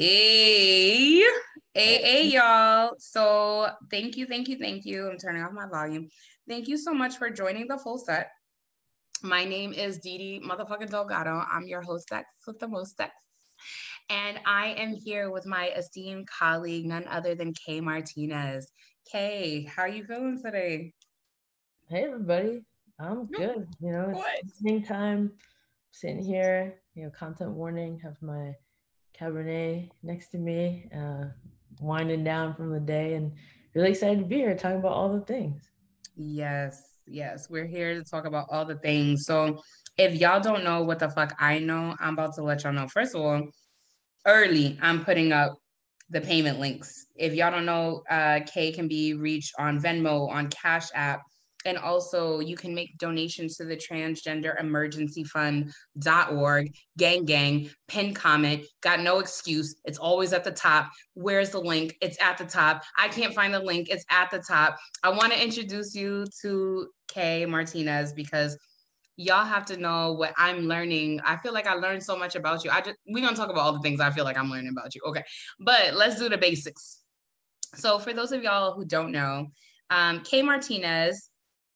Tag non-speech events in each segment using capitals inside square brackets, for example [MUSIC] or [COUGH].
Hey, hey, hey, y'all. So, thank you, thank you, thank you. I'm turning off my volume. Thank you so much for joining the full set. My name is Didi motherfucking Delgado. I'm your host with the most sex. And I am here with my esteemed colleague, none other than Kay Martinez. Kay, how are you feeling today? Hey, everybody. I'm good. You know, it's same time, sitting here, you know, content warning, have my Cabernet next to me, uh, winding down from the day, and really excited to be here talking about all the things. Yes, yes, we're here to talk about all the things. So, if y'all don't know what the fuck I know, I'm about to let y'all know. First of all, early, I'm putting up the payment links. If y'all don't know, uh, Kay can be reached on Venmo, on Cash App, and also, you can make donations to the Transgender Emergency Fund.org. Gang, gang, pin comment. Got no excuse. It's always at the top. Where's the link? It's at the top. I can't find the link. It's at the top. I want to introduce you to Kay Martinez because y'all have to know what I'm learning. I feel like I learned so much about you. I just we're gonna talk about all the things I feel like I'm learning about you. Okay, but let's do the basics. So for those of y'all who don't know, um, Kay Martinez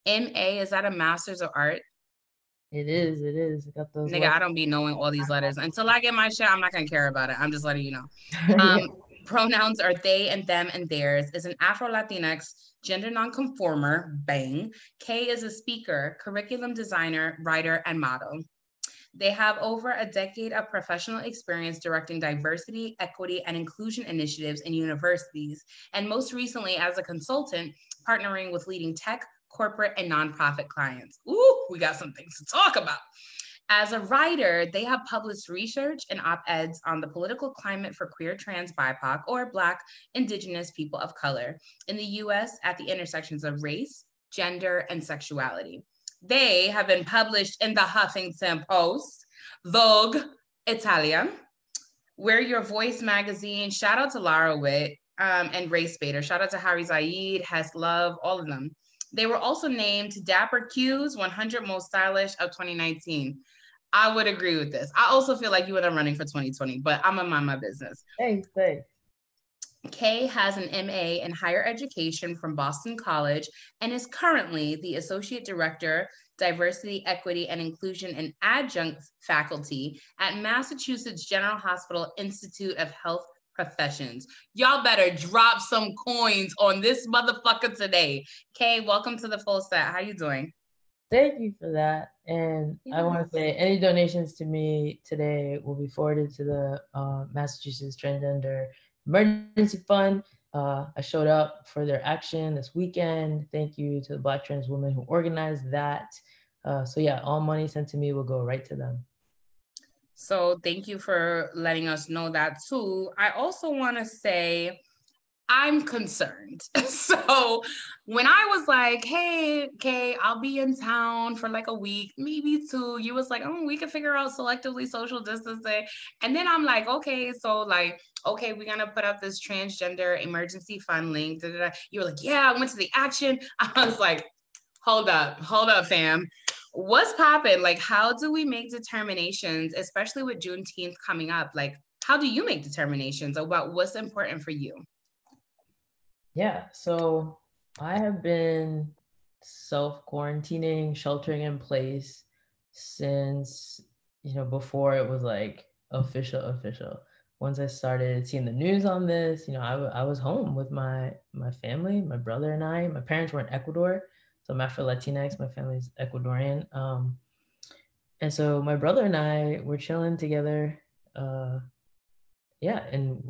MA, is that a master's of art? It is, it is. I got those Nigga, letters. I don't be knowing all these letters. Until I get my shit, I'm not gonna care about it. I'm just letting you know. [LAUGHS] Um, yeah. Pronouns are they and them and theirs. Is an Afro Latinx gender nonconformer. Bang. Kay is a speaker, curriculum designer, writer, and model. They have over a decade of professional experience directing diversity, equity, and inclusion initiatives in universities, and most recently as a consultant, partnering with leading tech, corporate, and nonprofit clients. Ooh, we got some things to talk about. As a writer, they have published research and op eds on the political climate for queer, trans, BIPOC, or Black, Indigenous people of color in the US at the intersections of race, gender, and sexuality. They have been published in the Huffington Post, Vogue, Italia, Wear Your Voice magazine. Shout out to Lara Witt um, and RaceBaitr. Shout out to Hari Ziyad, Hess Love, all of them. They were also named DapperQ's 100 Most Stylish of 2019. I would agree with this. I also feel like you would have running for 2020, but I'm gonna mind my business. Thanks, thanks. Kay has an MA in higher education from Boston College and is currently the Associate Director, Diversity, Equity, and Inclusion and Adjunct Faculty at Massachusetts General Hospital Institute of Health professions. Y'all better drop some coins on this motherfucker today. Kay, welcome to the full set. How you doing? Thank you for that. And. I want to say any donations to me today will be forwarded to the uh, Massachusetts Transgender Emergency Fund. Uh, I showed up for their action this weekend. Thank you to the Black trans women who organized that. Uh, so yeah, all money sent to me will go right to them. So thank you for letting us know that too. I also want to say I'm concerned. [LAUGHS] so when I was like, hey, okay, I'll be in town for like a week, maybe two, you was like, oh, we can figure out selectively social distancing. And then I'm like, okay, so like, okay, we're gonna put up this transgender emergency fund link. Da-da-da. You were like, yeah, I went to the action. [LAUGHS] I was like, hold up, hold up, fam what's popping? Like, how do we make determinations, especially with Juneteenth coming up? Like, how do you make determinations about what's important for you? Yeah, so I have been self quarantining, sheltering in place since, you know, before it was like official, official. Once I started seeing the news on this, you know, I, I was home with my my family, my brother and I. My parents were in Ecuador, so I'm Afro Latinx. My family's Ecuadorian. Um, and so my brother and I were chilling together. Uh, yeah, and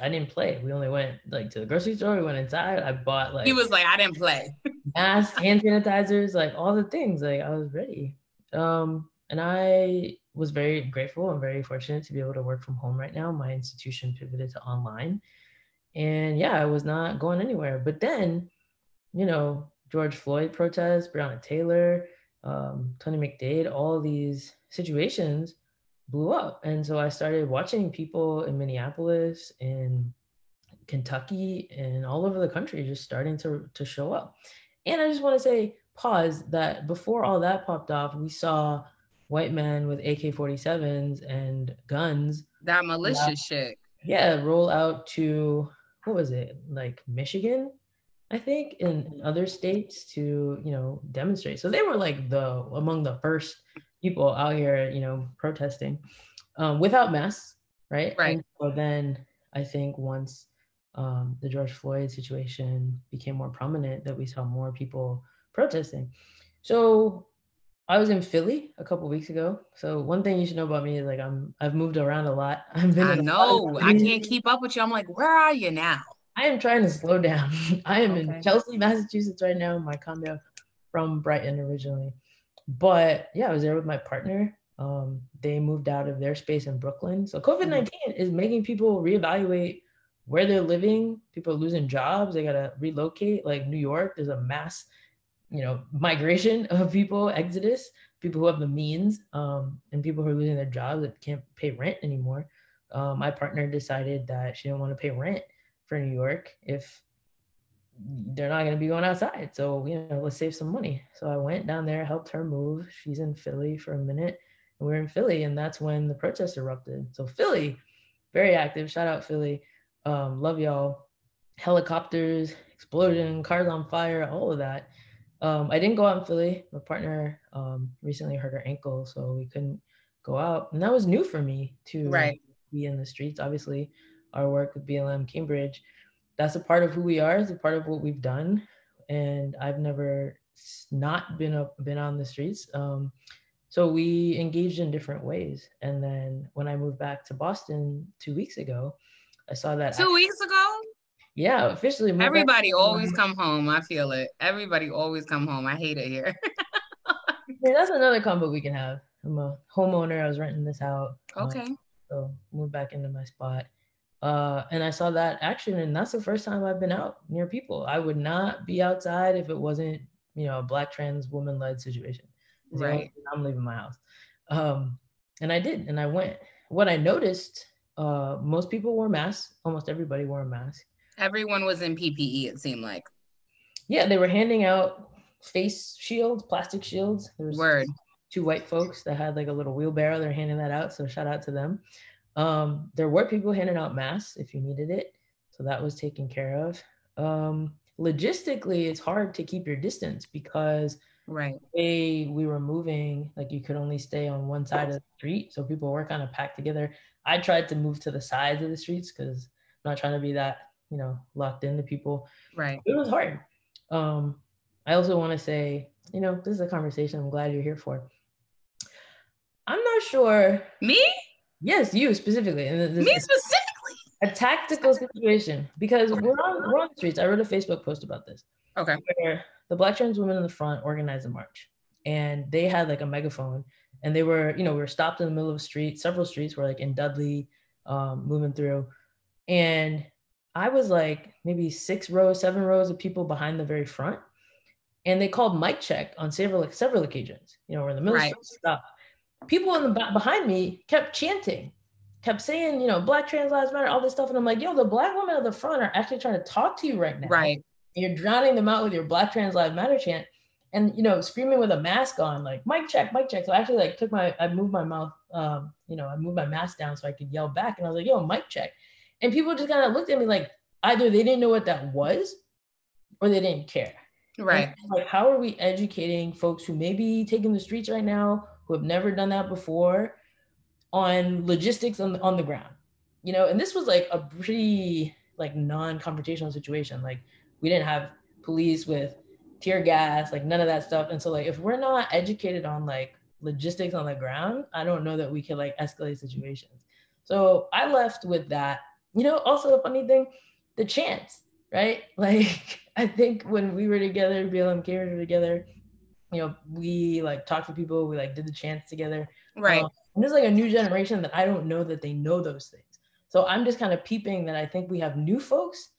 I didn't play. We only went like to the grocery store. We went inside. I bought like he was like, I didn't play. [LAUGHS] masks, hand sanitizers, like all the things. Like I was ready. Um, and I was very grateful and very fortunate to be able to work from home right now. My institution pivoted to online, and yeah, I was not going anywhere. But then, you know, George Floyd protests, Breonna Taylor, um, Tony McDade, all these situations blew up. And so I started watching people in Minneapolis, in Kentucky, and all over the country just starting to, to show up. And I just want to say, pause, that before all that popped off, we saw white men with AK 47s and guns. That malicious shit. yeah, roll out to what was it like Michigan, I think, in other states to you know demonstrate. So they were like the among the first people out here, you know, protesting um, without masks, right? Right. And so then I think once um, the George Floyd situation became more prominent, that we saw more people protesting. So I was in Philly a couple weeks ago. So one thing you should know about me is like I'm I've moved around a lot. [LAUGHS] I've been I know. I can't keep up with you. I'm like, where are you now? I am trying to slow down. [LAUGHS] I am okay. in Chelsea, Massachusetts right now my condo from Brighton originally. But yeah, I was there with my partner. Um, they moved out of their space in Brooklyn. So COVID 19 mm-hmm. is making people reevaluate where they're living. People are losing jobs. They got to relocate. Like New York, there's a mass you know migration [LAUGHS] of people exodus people who have the means um, and people who are losing their jobs that can't pay rent anymore uh, my partner decided that she didn't want to pay rent for new york if they're not going to be going outside. So you know let's save some money. So i went down there helped her move. She's in philly for a minute. And we are in philly and that's when the protests erupted. So philly very active. Shout out philly. Um, love y'all. Helicopters explosion cars on fire all of that. Um, I didn't go out in Philly. My partner um, recently hurt her ankle, so we couldn't go out, and that was new for me to right. be in the streets. Obviously, our work with BLM Cambridge, that's a part of who we are. It's a part of what we've done, and I've never not been up, been on the streets. Um, so we engaged in different ways, and then when I moved back to Boston two weeks ago, I saw that two weeks ago yeah, officially. Everybody always come home. I feel it. Everybody always come home. I hate it here. [LAUGHS] yeah, that's another combo we can have. I'm a homeowner. I was renting this out. Uh, okay. Uh, so moved back into my spot. Uh, and I saw that action, and that's the first time I've been out near people. I would not be outside if it wasn't, you know, a black trans woman led situation. Right. I'm leaving my house. Um, and I did, and I went. What I noticed, uh, most people wore masks. Almost everybody wore a mask. Everyone was in PPE, it seemed like. Yeah, they were handing out face shields, plastic shields. There was Word. two white folks that had like a little wheelbarrow. They're handing that out. So shout out to them. Um, there were people handing out masks if you needed it. So that was taken care of. Um, logistically, it's hard to keep your distance because right way we were moving, like you could only stay on one side of the street. So people were kind of packed together. I tried to move to the sides of the streets because I'm not trying to be that you know locked into people right it was hard um i also want to say you know this is a conversation i'm glad you're here for i'm not sure me yes you specifically and this, me specifically a tactical situation because we're on we're on the streets i wrote a facebook post about this okay where the black trans women in the front organized a march and they had like a megaphone and they were you know we were stopped in the middle of a street several streets were like in dudley um, moving through and I was like maybe six rows, seven rows of people behind the very front. And they called mic check on several several occasions. You know, we're in the middle right. of stuff. People in the back behind me kept chanting, kept saying, you know, Black trans lives matter, all this stuff. And I'm like, yo, the black women at the front are actually trying to talk to you right now. Right. And you're drowning them out with your Black trans lives matter chant. And you know, screaming with a mask on, like mic check, mic check. So I actually like took my, I moved my mouth, um, you know, I moved my mask down so I could yell back. And I was like, yo, mic check. And people just kind of looked at me like either they didn't know what that was or they didn't care. Right. like, how are we educating folks who may be taking the streets right now, who have never done that before, on logistics on the, on the ground? You know, and this was like a pretty like non-confrontational situation. Like we didn't have police with tear gas, like none of that stuff. And so like if we're not educated on like logistics on the ground, I don't know that we can like escalate situations. So I left with that you know, also a funny thing, the chance, right? [LAUGHS] Like I think when we were together, BLM were together, you know, we like talked to people, we like did the chance together. Right. Um, and there's like a new generation that I don't know that they know those things. So I'm just kind of peeping that I think we have new folks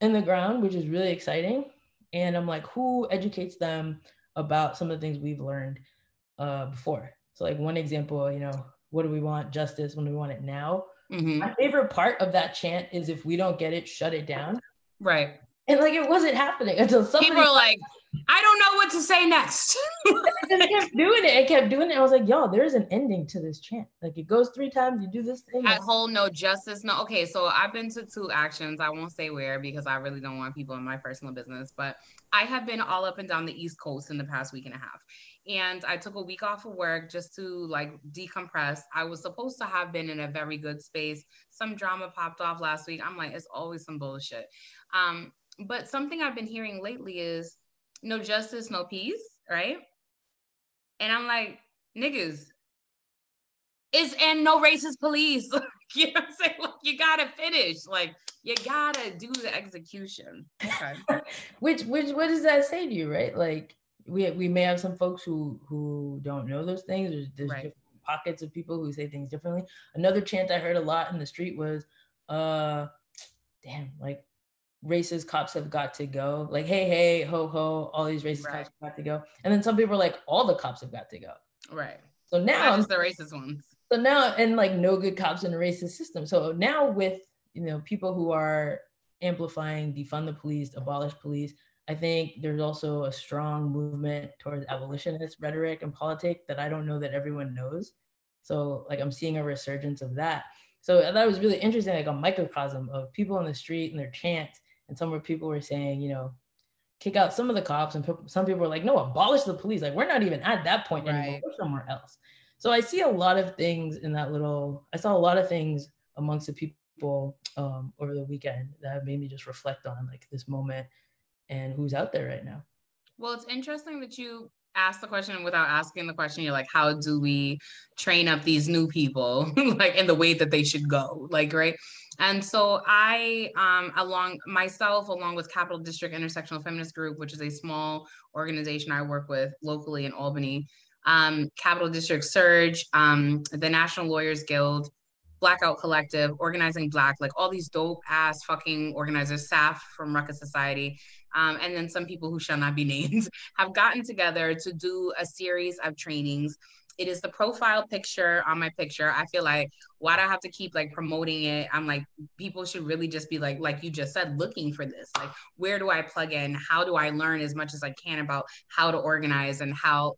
in the ground, which is really exciting. And I'm like, who educates them about some of the things we've learned uh, before? So like one example, you know, what do we want? Justice. When do we want it now? Mm-hmm. My favorite part of that chant is if we don't get it, shut it down. Right. And like it wasn't happening until somebody people are like, I don't know what to say next. [LAUGHS] it kept doing it. It kept doing it. I was like, yo, there's an ending to this chant. Like it goes three times. You do this thing. That whole no justice. No, okay. So I've been to two actions. I won't say where because I really don't want people in my personal business. But I have been all up and down the East Coast in the past week and a half. And I took a week off of work just to like decompress. I was supposed to have been in a very good space. Some drama popped off last week. I'm like, it's always some bullshit. Um, but something I've been hearing lately is no justice, no peace, right? And I'm like, niggas, is and no racist police. [LAUGHS] you know what I'm saying? Like you gotta finish. Like you gotta do the execution. Okay. [LAUGHS] which which what does that say to you, right? Like we we may have some folks who who don't know those things. There's, there's right. pockets of people who say things differently. Another chant I heard a lot in the street was, uh, damn, like racist cops have got to go. Like, hey, hey, ho, ho, all these racist right. cops have got to go. And then some people are like, all the cops have got to go. Right. So now just the racist ones. So now and like no good cops in a racist system. So now with you know people who are amplifying defund the police, abolish police, I think there's also a strong movement towards abolitionist rhetoric and politics that I don't know that everyone knows. So like I'm seeing a resurgence of that. So that was really interesting, like a microcosm of people on the street and their chants and some of people were saying, you know, kick out some of the cops, and some people were like, no, abolish the police. Like we're not even at that point right. anymore. We're somewhere else. So I see a lot of things in that little. I saw a lot of things amongst the people um, over the weekend that made me just reflect on like this moment and who's out there right now. Well, it's interesting that you ask the question without asking the question. You're like, how do we train up these new people [LAUGHS] like in the way that they should go? Like, right. And so I, um, along myself, along with Capital District Intersectional Feminist Group, which is a small organization I work with locally in Albany, um, Capital District Surge, um, the National Lawyers Guild, Blackout Collective, Organizing Black, like all these dope ass fucking organizers, SAF from Ruckus Society, um, and then some people who shall not be [LAUGHS] named, have gotten together to do a series of trainings. It is the profile picture on my picture. I feel like why do I have to keep like promoting it? I'm like, people should really just be like, like you just said, looking for this. Like, where do I plug in? How do I learn as much as I can about how to organize and how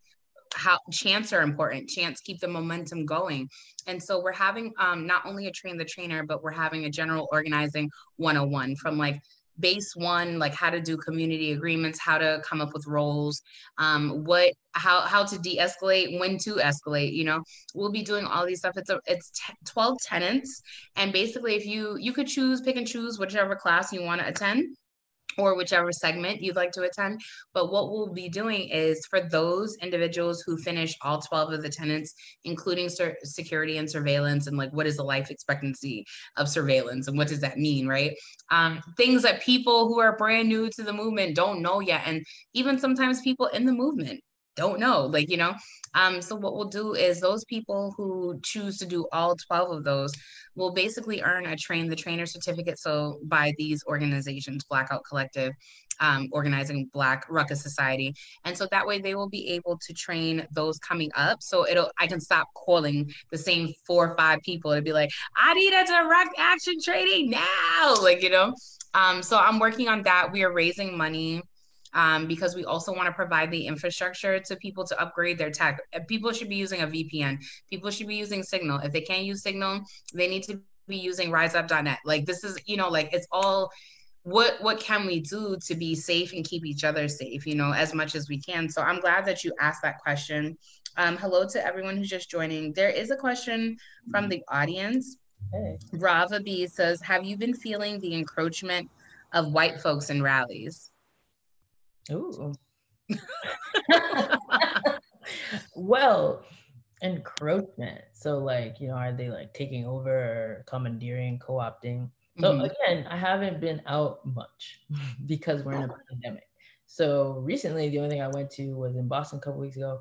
how chants are important chants keep the momentum going and so we're having um, not only a train the trainer but we're having a general organizing 101 from like base one like how to do community agreements how to come up with roles um, what how how to de-escalate when to escalate you know? We'll be doing all these stuff. It's a it's t- 12 tenants and basically if you you could choose pick and choose whichever class you want to attend or whichever segment you'd like to attend. But what we'll be doing is for those individuals who finish all 12 of the tenants, including security and surveillance, and like what is the life expectancy of surveillance and what does that mean, right? Um, things that people who are brand new to the movement don't know yet. And even sometimes people in the movement don't know, like, you know, um, so what we'll do is those people who choose to do all 12 of those will basically earn a train the trainer certificate. So by these organizations, Blackout Collective, um, organizing Black Ruckus Society, and so that way they will be able to train those coming up. So it'll I can stop calling the same four or five people to be like, I need a direct action training now, like you know. Um, so I'm working on that. We are raising money um, because we also want to provide the infrastructure to people to upgrade their tech. People should be using a VPN. People should be using Signal. If they can't use Signal, they need to be using riseup.net. Like this is, you know, like it's all what what can we do to be safe and keep each other safe, you know, as much as we can. So I'm glad that you asked that question. Um, hello to everyone who's just joining. There is a question from the audience. Hey. Rava B says, Have you been feeling the encroachment of white folks in rallies? Ooh. [LAUGHS] well, encroachment. So, like, you know, are they like taking over or commandeering, co opting? So, mm-hmm. again, I haven't been out much [LAUGHS] because we're in a pandemic. So, recently, the only thing I went to was in Boston a couple weeks ago.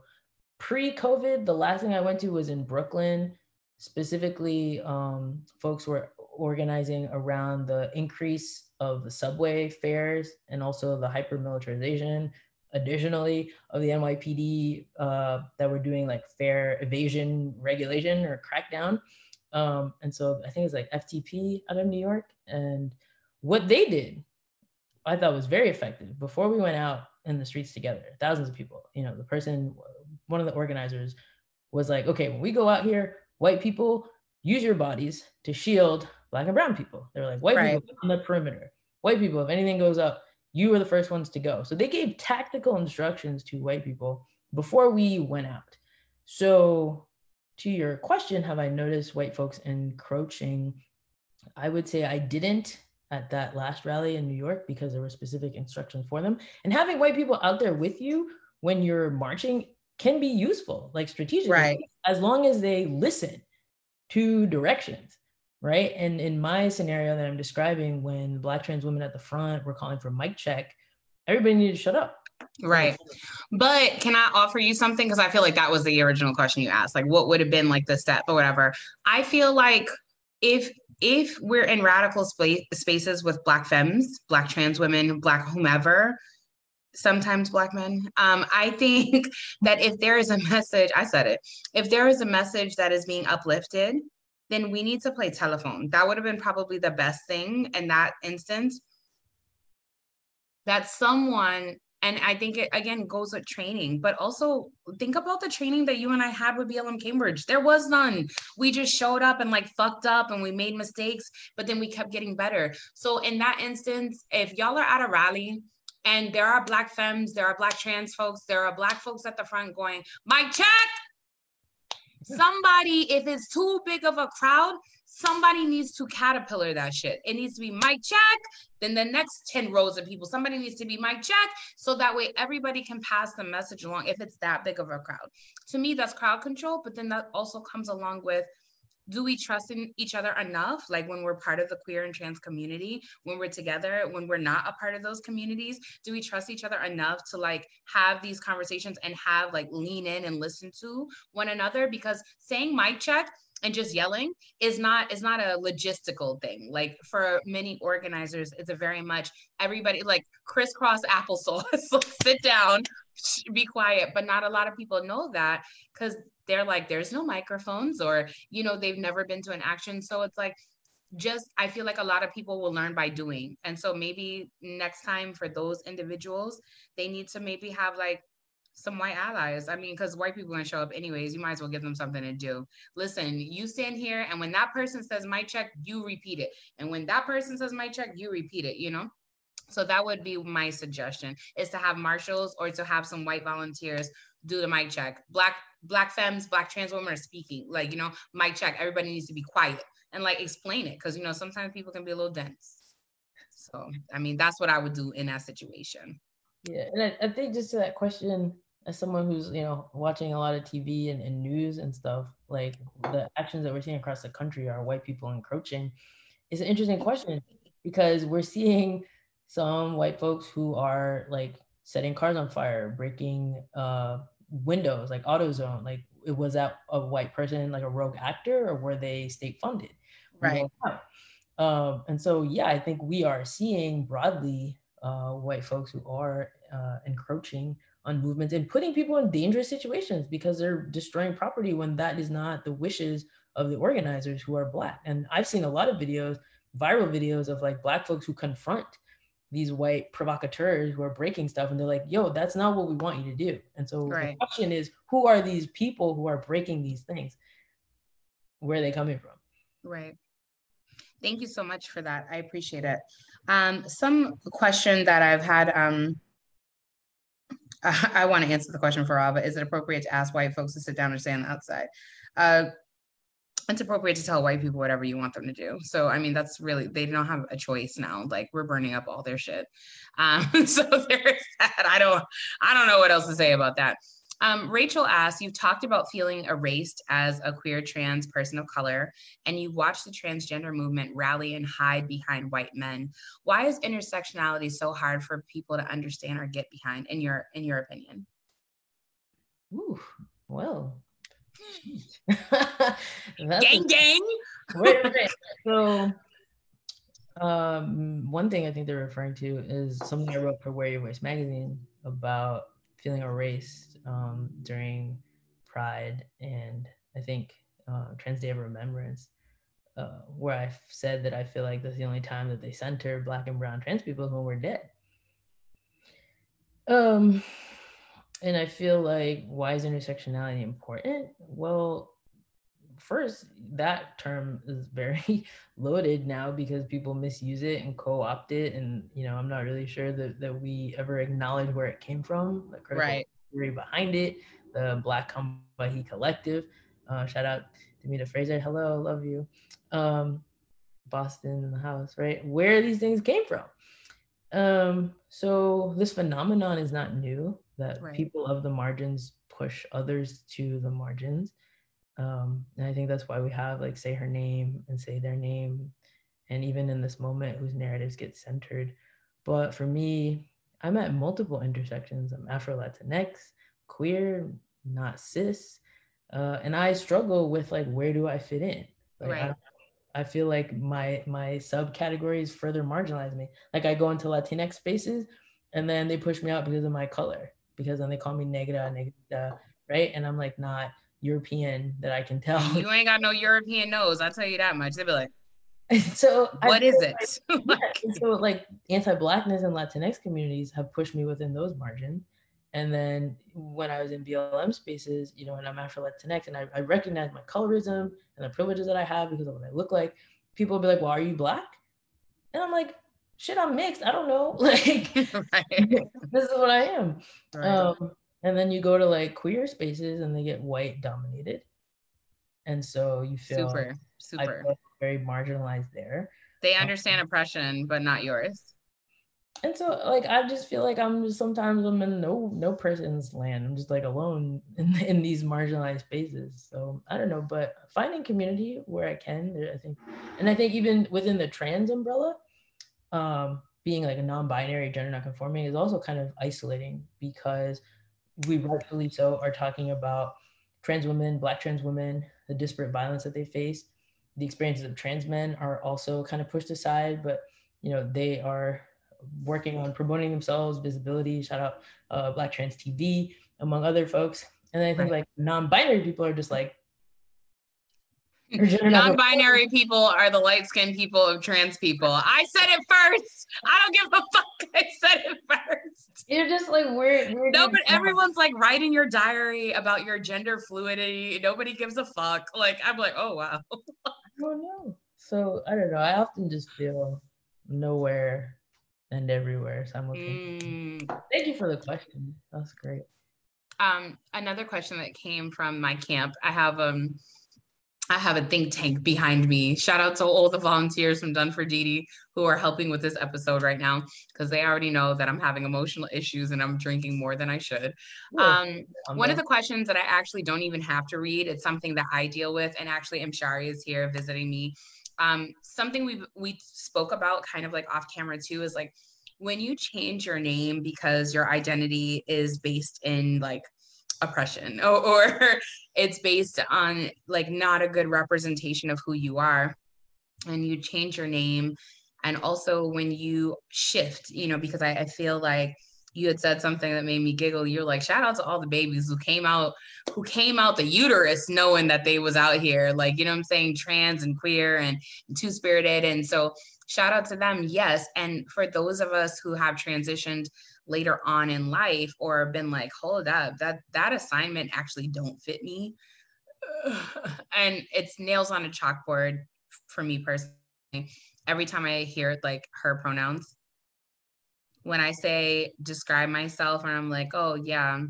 Pre COVID, the last thing I went to was in Brooklyn. Specifically, um, folks were organizing around the increase of the subway fares and also the hyper militarization additionally of the NYPD uh, that were doing like fare evasion regulation or crackdown. Um, and so I think it's like FTP out of New York. And what they did, I thought was very effective before we went out in the streets together, thousands of people. You know, the person, one of the organizers was like, okay, when we go out here, white people use your bodies to shield black and brown people. They were like, white right. people on the perimeter. White people, if anything goes up, you were the first ones to go. So they gave tactical instructions to white people before we went out. So to your question, have I noticed white folks encroaching? I would say I didn't at that last rally in New York because there were specific instructions for them. And having white people out there with you when you're marching can be useful, like strategically, right. as long as they listen to directions, right? And in my scenario that I'm describing, when black trans women at the front were calling for mic check, everybody needed to shut up. Right. But can I offer you something? Because I feel like that was the original question you asked. Like, what would have been like the step or whatever? I feel like if if we're in radical space, spaces with black femmes, black trans women, black whomever, sometimes black men, um, I think [LAUGHS] that if there is a message, I said it, if there is a message that is being uplifted, then we need to play telephone. That would have been probably the best thing in that instance. That someone and I think it again goes with training, but also think about the training that you and I had with BLM Cambridge. There was none. We just showed up and like fucked up and we made mistakes, but then we kept getting better. So in that instance, if y'all are at a rally and there are black femmes, there are black trans folks, there are black folks at the front going, mic check. Somebody, if it's too big of a crowd, somebody needs to caterpillar that shit. It needs to be mic check. Then the next 10 rows of people, somebody needs to be mic check. So that way everybody can pass the message along if it's that big of a crowd. To me, that's crowd control. But then that also comes along with do we trust in each other enough? Like when we're part of the queer and trans community when we're together when we're not a part of those communities do we trust each other enough to like have these conversations and have like lean in and listen to one another? Because saying mic check and just yelling is not is not a logistical thing. Like for many organizers it's a very much everybody like crisscross applesauce. [LAUGHS] Sit down be quiet. But not a lot of people know that because they're like there's no microphones or you know they've never been to an action so it's like just i feel like a lot of people will learn by doing and so maybe next time for those individuals they need to maybe have like some white allies. I mean, because white people gonna show up anyways. You might as well give them something to do. Listen, you stand here, and when that person says my check, you repeat it. And when that person says my check, you repeat it. You know. So that would be my suggestion: is to have marshals or to have some white volunteers do the mic check. Black black femmes, black trans women are speaking. Like you know, mic check. Everybody needs to be quiet and like explain it because you know sometimes people can be a little dense. So I mean, that's what I would do in that situation. Yeah, and I, I think just to that question, as someone who's you know watching a lot of TV and, and news and stuff, like the actions that we're seeing across the country are white people encroaching. It's an interesting question because we're seeing some white folks who are like setting cars on fire, breaking uh, windows, like AutoZone. Like, it was that a white person, like a rogue actor, or were they state funded? Right. Um, and so, yeah, I think we are seeing broadly uh, white folks who are uh, encroaching on movements and putting people in dangerous situations because they're destroying property when that is not the wishes of the organizers who are black. And I've seen a lot of videos, viral videos of like black folks who confront these white provocateurs who are breaking stuff and they're like, yo, that's not what we want you to do. And so right. the question is, who are these people who are breaking these things? Where are they coming from? Right. Thank you so much for that. I appreciate it. Um, some question that I've had, um, [LAUGHS] I, I want to answer the question for Ava. Is it appropriate to ask white folks to sit down or stay on the outside? Uh, it's appropriate to tell white people whatever you want them to do. So, I mean, that's really, they don't have a choice now. Like we're burning up all their shit. Um, [LAUGHS] so there's that. I don't, I don't know what else to say about that. Um, Rachel asks, you've talked about feeling erased as a queer trans person of color, and you watched the transgender movement rally and hide behind white men. Why is intersectionality so hard for people to understand or get behind, in your in your opinion? Ooh, well. [LAUGHS] gang, gang. [LAUGHS] wait. So, um, one thing I think they're referring to is something I wrote for Wear Your Voice magazine about feeling erased um, during Pride and I think uh, Trans Day of Remembrance, uh, where I said that I feel like that's the only time that they center Black and Brown trans people is when we're dead. Um, and I feel like why is intersectionality important? Well, first, that term is very [LAUGHS] loaded now because people misuse it and co-opt it, and you know, I'm not really sure that that we ever acknowledge where it came from, the critical Right. theory behind it, the Black He Collective. Uh, shout out to Demita Frazier. Hello, love you. Um, Boston in the house, right? Where these things came from. Um, so this phenomenon is not new that Right. people of the margins push others to the margins. Um, and I think that's why we have like say her name and say their name, and even in this moment, whose narratives get centered. But for me, I'm at multiple intersections. I'm Afro Latinx, queer, not cis, uh, and I struggle with like where do I fit in? Like, Right. I, I feel like my my subcategories further marginalize me. Like I go into Latinx spaces, and then they push me out because of my color, because then they call me negra, negra, uh, right? And I'm like not European that I can tell. You ain't got no European nose. I'll tell you that much. They'll be like, [LAUGHS] so I what is feel it? [LAUGHS] yeah, so like anti-blackness and Latinx communities have pushed me within those margins. And then when I was in BLM spaces, you know, and I'm Afro Latinx and I, I recognize my colorism and the privileges that I have because of what I look like, people will be like, Well, are you black? And I'm like, shit, I'm mixed. I don't know. [LAUGHS] Like [LAUGHS] right. this is what I am. right. Um, and then you go to like queer spaces and they get white dominated. And so you feel super, super. feel very marginalized there. They understand oppression, but not yours. and so like I just feel like I'm just sometimes I'm in no no person's land. I'm just like alone [LAUGHS] in in these marginalized spaces. So I don't know, but finding community where I can, there- I think, and I think even within the trans umbrella, um, being like a non-binary, gender non-conforming is also kind of isolating because we rightfully so are talking about trans women, black trans women, the disparate violence that they face. The experiences of trans men are also kind of pushed aside, but you know they are working on promoting themselves, visibility. Shout out uh, Black Trans TV, among other folks. And then I think Right. like non-binary people are just like Or gender non- Non-binary people are the light-skinned people of trans people. I said it first. I don't give a fuck. [LAUGHS] I said it first. you're just like where where do No, but everyone's like writing your diary about your gender fluidity. Nobody gives a fuck. Like I'm like, oh wow. I don't know. So I don't know. I often just feel nowhere and everywhere So I'm Mm. Thank you for the question. That's great. Um, another question that came from my camp. I have um I have a think tank behind me. Shout out to all the volunteers from Done for Didi who are helping with this episode right now because they already know that I'm having emotional issues and I'm drinking more than I should. Yeah, Um, one of the questions that I actually don't even have to read, it's something that I deal with, and actually Mshari is here visiting me. Um, something we we spoke about kind of like off camera too is like when you change your name because your identity is based in like oppression or, [LAUGHS] or it's based on like not a good representation of who you are and you change your name. And also when you shift you know because I, I feel like you had said something that made me giggle. You're like shout out to all the babies who came out who came out the uterus knowing that they was out here. Like you know i'm saying? Trans and queer and two spirited and so shout out to them yes. And for those of us who have transitioned later on in life or been like hold up that that assignment actually don't fit me. [SIGHS] And it's nails on a chalkboard for me personally. Every time i hear like her pronouns when i say describe myself and i'm like oh yeah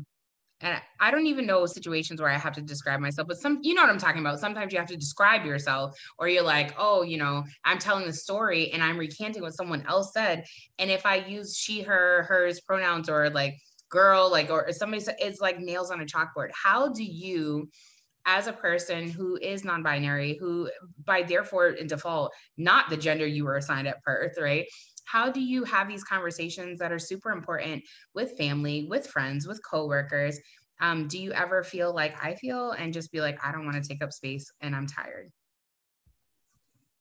and I don't even know situations where I have to describe myself, but some, you know what I'm talking about. Sometimes you have to describe yourself, or you're like, oh, you know, I'm telling a story and I'm recanting what someone else said. And if I use she, her, hers pronouns, or like girl, like, or somebody it's like nails on a chalkboard. How do you, as a person who is non binary, who by therefore in default, not the gender you were assigned at birth, right? How do you have these conversations that are super important with family, with friends, with coworkers? Um, do you ever feel like I feel and just be like, I don't want to take up space and I'm tired?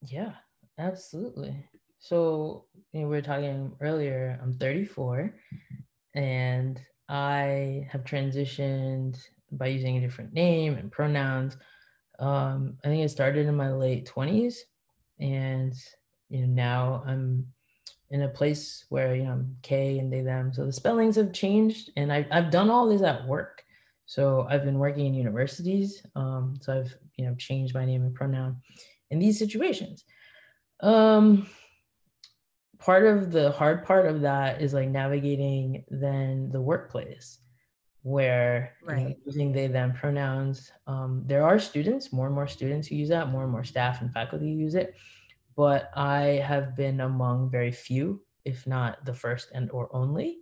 Yeah, absolutely. So you know, we were talking earlier, I'm 34 and I have transitioned by using a different name and pronouns. Um, I think it started in my late 20s and you know now I'm in a place where you know I'm K and they them. So the spellings have changed, and I, I've done all this at work. So I've been working in universities. Um, so I've you know changed my name and pronoun in these situations. Um, part of the hard part of that is like navigating then the workplace where right. you know, using they them pronouns um, there are students more and more students who use that more and more staff and faculty use it but I have been among very few, if not the first and or only.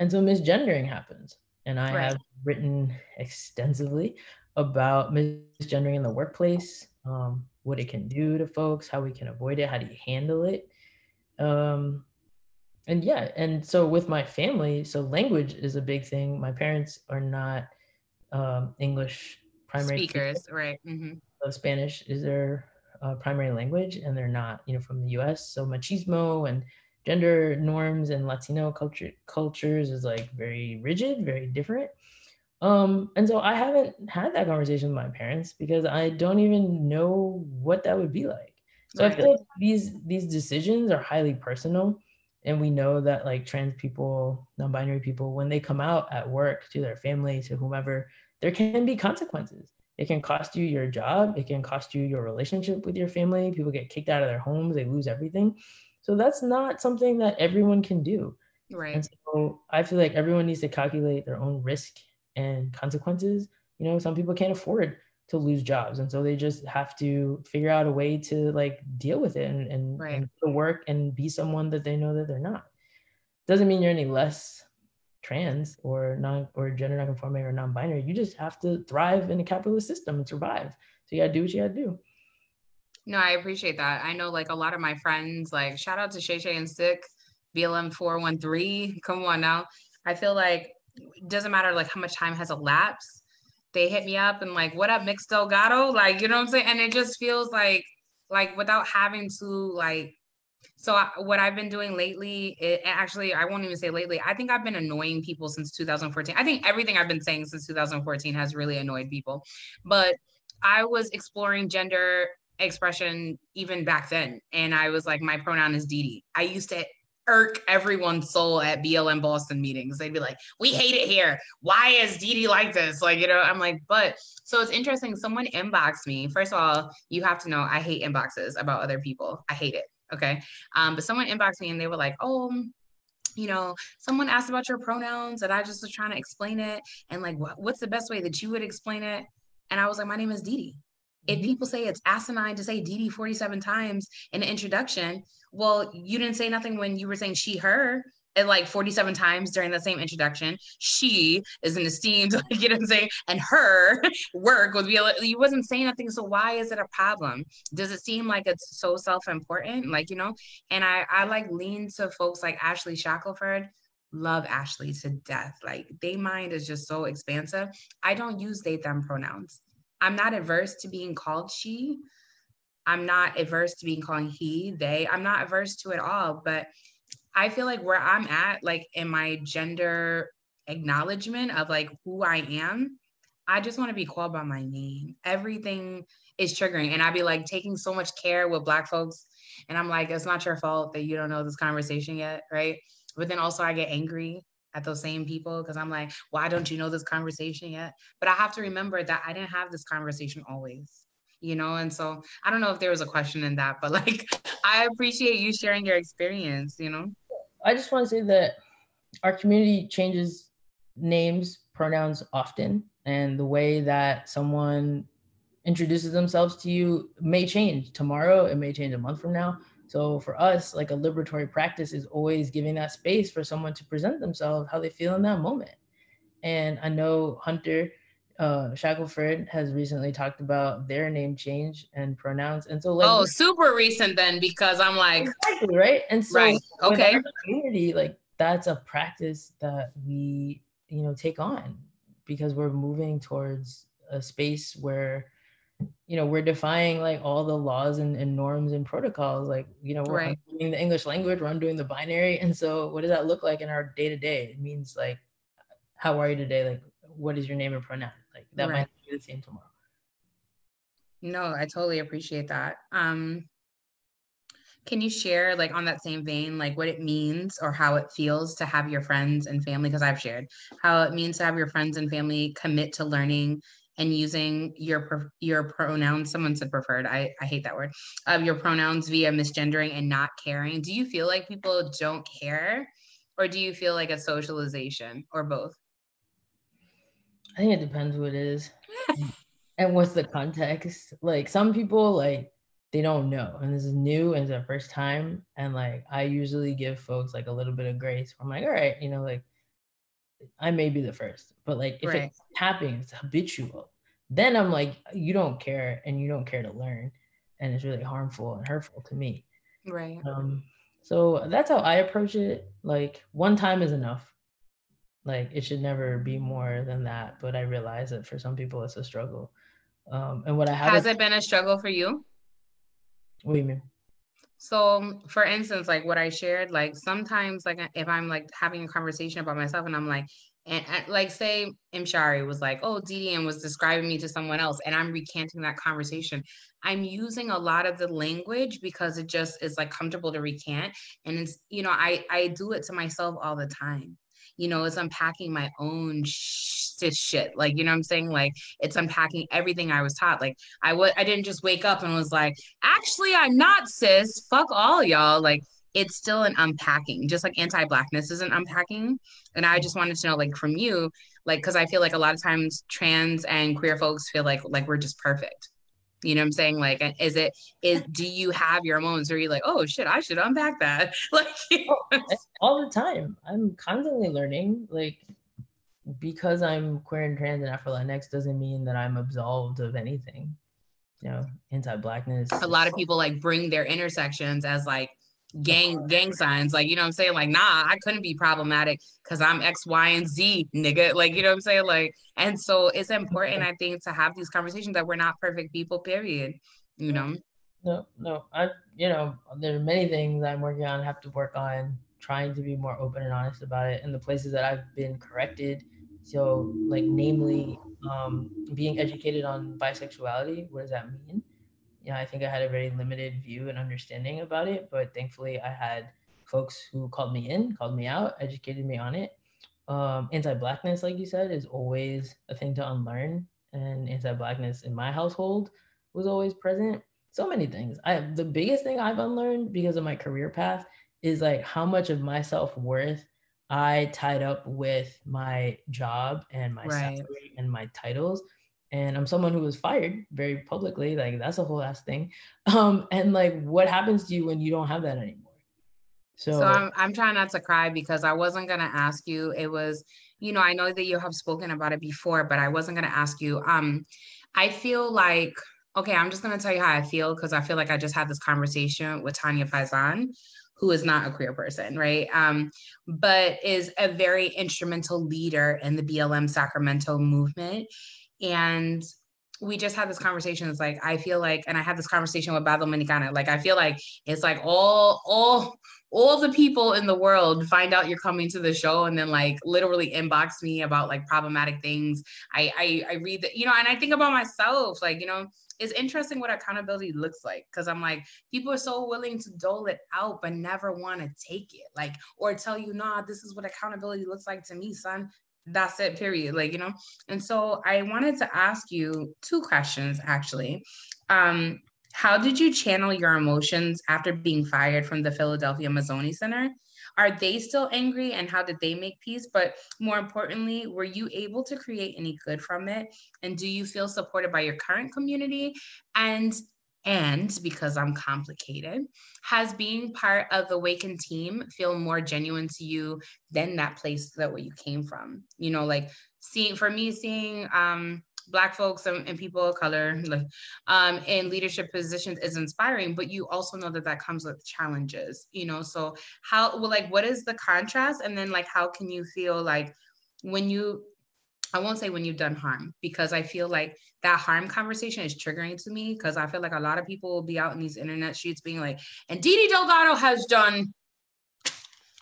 And so misgendering happens. And I right. have written extensively about misgendering in the workplace, um, what it can do to folks, how we can avoid it, how do you handle it. Um, and yeah, and so with my family, so language is a big thing. My parents are not um, English primary speakers, speakers. right? Mm-hmm. So Spanish is their uh, primary language and they're not, you know, from the US. So machismo and gender norms and Latino culture cultures is like very rigid, very different. Um, and so I haven't had that conversation with my parents because I don't even know what that would be like. So right. I feel like these these decisions are highly personal. And we know that like trans people, non-binary people, when they come out at work to their family, to whomever, there can be consequences. It can cost you your job. It can cost you your relationship with your family. People get kicked out of their homes. They lose everything. So that's not something that everyone can do. Right. And so I feel like everyone needs to calculate their own risk and consequences. You know, some people can't afford to lose jobs. And so they just have to figure out a way to like deal with it and, and, right. and work and be someone that they know that they're not. Doesn't mean you're any less trans or non or gender nonconforming or non-binary. You just have to thrive in a capitalist system and survive. So you gotta do what you gotta do. No, I appreciate that. I know like a lot of my friends, like shout out to Shay Shay and Sick, BLM 413. Come on now. I feel like doesn't matter like how much time has elapsed. They hit me up and like, what up, Mx Delgado? Like, you know what I'm saying? And it just feels like like without having to like so I, what I've been doing lately, it, actually, I won't even say lately. I think I've been annoying people since 2014. I think everything I've been saying since 2014 has really annoyed people. But I was exploring gender expression even back then, and I was like, my pronoun is Didi. I used to irk everyone's soul at BLM Boston meetings. They'd be like, "We hate it here. Why is Didi like this?" Like, you know, I'm like, but so it's interesting. Someone inboxed me. First of all, you have to know I hate inboxes about other people. I hate it. Okay. Um, but someone inboxed me and they were like, oh, you know, someone asked about your pronouns and I just was trying to explain it. And like, what, what's the best way that you would explain it? And I was like, my name is Didi. If mm-hmm. people say it's asinine to say Didi 47 times in an introduction, well, you didn't say nothing when you were saying she, her like 47 times during the same introduction. She is an esteemed, [LAUGHS] like, you know what I'm saying? And her [LAUGHS] work would be, you wasn't saying nothing. So why is it a problem? Does it seem like it's so self-important? Like, you know, and I, I like lean to folks like Ashley Shackelford love Ashley to death. Like they mind is just so expansive. I don't use they them pronouns. I'm not averse to being called she. I'm not averse to being called he, they. I'm not averse to it all, but I feel like where I'm at, like in my gender acknowledgement of like who I am, I just want to be called by my name. Everything is triggering. And I'd be like taking so much care with Black folks. And I'm like, it's not your fault that you don't know this conversation yet. Right. But then also I get angry at those same people because I'm like, why don't you know this conversation yet? But I have to remember that I didn't have this conversation always you know and so i don't know if there was a question in that but [LAUGHS] like i appreciate you sharing your experience you know I just want to say that our community changes names, pronouns often, and the way that someone introduces themselves to you may change tomorrow. It may change a month from now. So for us, like a liberatory practice is always giving that space for someone to present themselves how they feel in that moment. And I know Hunter uh, Shackelford has recently talked about their name change and pronouns, and so like, oh, super recent then because I'm like exactly right, and so right, okay, community like that's a practice that we you know take on because we're moving towards a space where you know we're defying like all the laws and, and norms and protocols. Like you know we're right. doing the english language we're undoing the binary. And so what does that look like in our day to day it means like how are you today? Like what is your name and pronoun like that right. might be the same tomorrow. No, I totally appreciate that. Um, can you share like on that same vein like what it means or how it feels to have your friends and family? Because i've shared how it means to have your friends and family commit to learning and using your your pronouns. Someone said preferred. I, I hate that word. Of uh, your pronouns via misgendering and not caring. Do you feel like people don't care? Or do you feel like a socialization or both i think it depends what it is and what's the context. Like some people like they don't know and this is new and it's their first time and like i usually give folks like a little bit of grace. I'm like all right you know like i may be the first but like if right. it's happening it's habitual. Then i'm like you don't care and you don't care to learn and it's really harmful and hurtful to me. Right. Um so that's how i approach it. Like one time is enough like it should never be more than that but i realize that for some people it's a struggle um and what i have has it been a struggle for you what do you mean? So, for instance, like what I shared, like sometimes, like if I'm like having a conversation about myself, and I'm like, and, and like say Imshari was like, oh, DDM was describing me to someone else, and I'm recanting that conversation. I'm using a lot of the language because it just is like comfortable to recant, and it's you know I I do it to myself all the time you know, it's unpacking my own sh- shit. Like, you know I'm saying? Like, it's unpacking everything I was taught. Like, I would, I didn't just wake up and was like, actually, I'm not cis. Fuck all y'all. Like, it's still an unpacking, just like anti-blackness is an unpacking. And I just wanted to know, like, from you, like, because I feel like a lot of times trans and queer folks feel like like we're just perfect you know what I'm saying? Like, is it is do you have your moments where you're like, oh shit, I should unpack that? [LAUGHS] like oh, all the time. I'm constantly learning. Like because I'm queer and trans and Afro Latinx doesn't mean that I'm absolved of anything. You know, anti-blackness. A lot of people like bring their intersections as like gang gang signs like you know i'm saying? Like nah i couldn't be problematic because i'm x y and z nigga. [LAUGHS] Like you know i'm saying? Like and so it's important i think to have these conversations that we're not perfect people period you know? No no i you know there are many things i'm working on have to work on trying to be more open and honest about it and the places that i've been corrected. So like namely um being educated on bisexuality what does that mean you know, I think I had a very limited view and understanding about it, but thankfully I had folks who called me in, called me out, educated me on it. Um, anti-blackness, like you said, is always a thing to unlearn, and anti-blackness in my household was always present. So many things. I the biggest thing I've unlearned because of my career path is like how much of my self worth I tied up with my job and my right. salary and my titles and I'm someone who was fired very publicly. Like that's a whole ass thing. [LAUGHS] Um, and like, what happens to you when you don't have that anymore? So, so I'm I'm trying not to cry because I wasn't gonna ask you. It was, you know, I know that you have spoken about it before, but I wasn't gonna ask you. Um, I feel like okay, I'm just gonna tell you how I feel because I feel like I just had this conversation with Tanya Faison, who is not a queer person, right? Um, but is a very instrumental leader in the BLM Sacramento movement and we just had this conversation. It's like I feel like, and I had this conversation with Bad Dominicana. Like I feel like it's like all all all the people in the world find out you're coming to the show and then like literally inbox me about like problematic things. I I, I read that, you know, and I think about myself, like, you know, it's interesting what accountability looks like because I'm like, people are so willing to dole it out, but never want to take it, like, or tell you, nah, this is what accountability looks like to me, son that's it period like you know? And so i wanted to ask you two questions actually. Um how did you channel your emotions after being fired from the philadelphia mazzoni center? Are they still angry and how did they make peace? But more importantly were you able to create any good from it? And do you feel supported by your current community? And and because I'm complicated, has being part of the Awaken team feel more genuine to you than that place that where you came from? You know, like seeing for me, seeing um black folks and, and, people of color like um in leadership positions is inspiring but you also know that that comes with challenges you know so how well like what is the contrast and then like how can you feel like when you I won't say when you've done harm because I feel like that harm conversation is triggering to me because I feel like a lot of people will be out in these internet streets being like, and Didi Delgado has done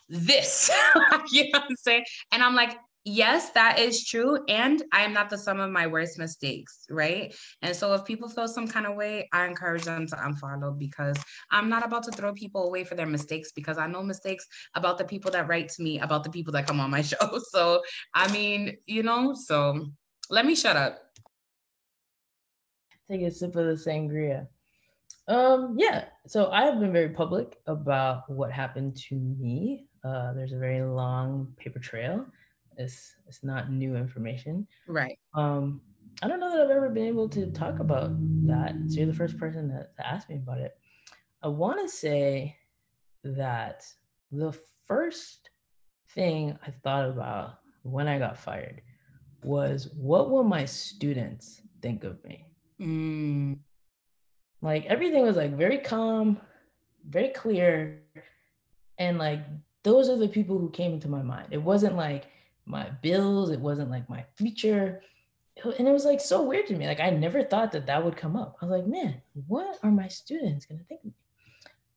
this. [LAUGHS] you know what I'm saying? And I'm like, yes, that is true. And I am not the sum of my worst mistakes, right? And so if people feel some kind of way, I encourage them to unfollow because I'm not about to throw people away for their mistakes because I know mistakes about the people that write to me, about the people that come on my [LAUGHS] show. So, I mean, you know, so let me shut up. Take a sip of the sangria. Um, yeah, so I've been very public about what happened to me. Uh, there's a very long paper trail it's it's not new information. Right. Um, I don't know that I've ever been able to talk about that. So you're the first person to, to ask me about it. I want to say that the first thing I thought about when I got fired was what will my students think of me? Mm. Like everything was like very calm, very clear, and like those are the people who came into my mind. It wasn't like my bills. It wasn't like my future. And it was like so weird to me. Like I never thought that that would come up. I was like, man, what are my students going to think of me?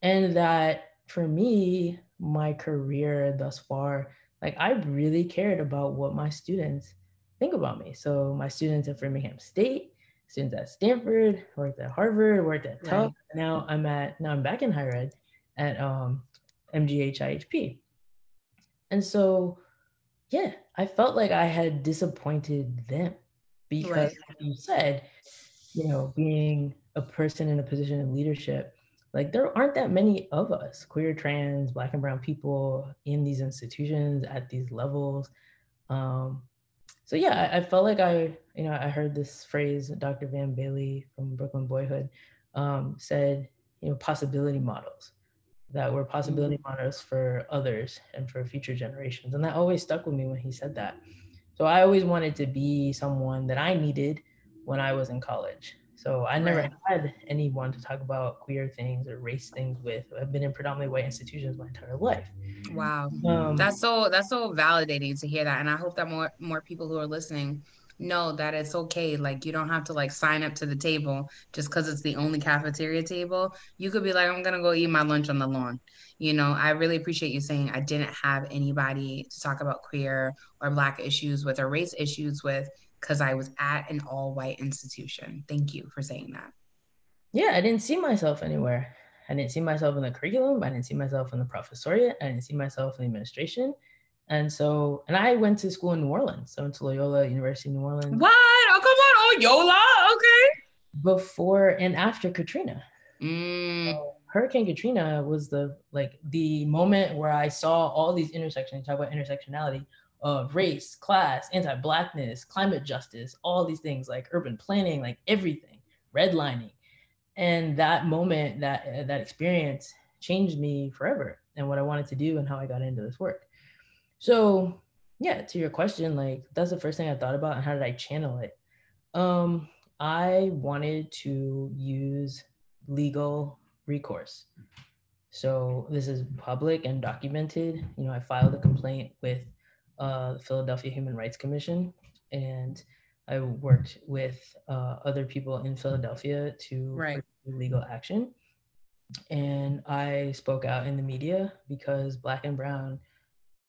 And that for me, my career thus far, like I really cared about what my students think about me. So my students at Framingham State, students at Stanford, worked at Harvard, worked at Tufts. Right. Now I'm at now I'm back in higher ed at um, MGH IHP. And so yeah, I felt like I had disappointed them because right. you said, you know, being a person in a position of leadership, like there aren't that many of us, queer, trans, black and brown people in these institutions at these levels. Um, so yeah, I, I, felt like I, you know, I heard this phrase Dr. Van Bailey from Brooklyn Boyhood um, said, you know, possibility models that were possibility models for others and for future generations. And that always stuck with me when he said that. So I always wanted to be someone that I needed when I was in college. So I never right. had anyone to talk about queer things or race things with. I've been in predominantly white institutions my entire life. Wow. Um, that's so that's so validating to hear that. And I hope that more more people who are listening know that it's okay. Like you don't have to like sign up to the table just because it's the only cafeteria table. You could be like, I'm gonna go eat my lunch on the lawn. You know, I really appreciate you saying I didn't have anybody to talk about queer or black issues with or race issues with because I was at an all white institution. Thank you for saying that. Yeah, I didn't see myself anywhere. I didn't see myself in the curriculum. I didn't see myself in the professoriate. I didn't see myself in the administration. And so, and I went to school in New Orleans. I went to Loyola University, New Orleans. What? Oh, come on. Oh, Yola. Okay. Before and after Katrina. Mm. So Hurricane Katrina was the like the moment where I saw all these intersections. Talk about intersectionality of race, class, anti-blackness, climate justice, all these things like urban planning, like everything, redlining, and that moment, that that experience changed me forever and what I wanted to do and how I got into this work. So yeah, to your question, like that's the first thing I thought about and how did I channel it? Um, I wanted to use legal recourse. So this is public and documented. You know, I filed a complaint with uh, the Philadelphia Human Rights Commission, and I worked with uh, other people in Philadelphia to right. legal action. And I spoke out in the media because Black and Brown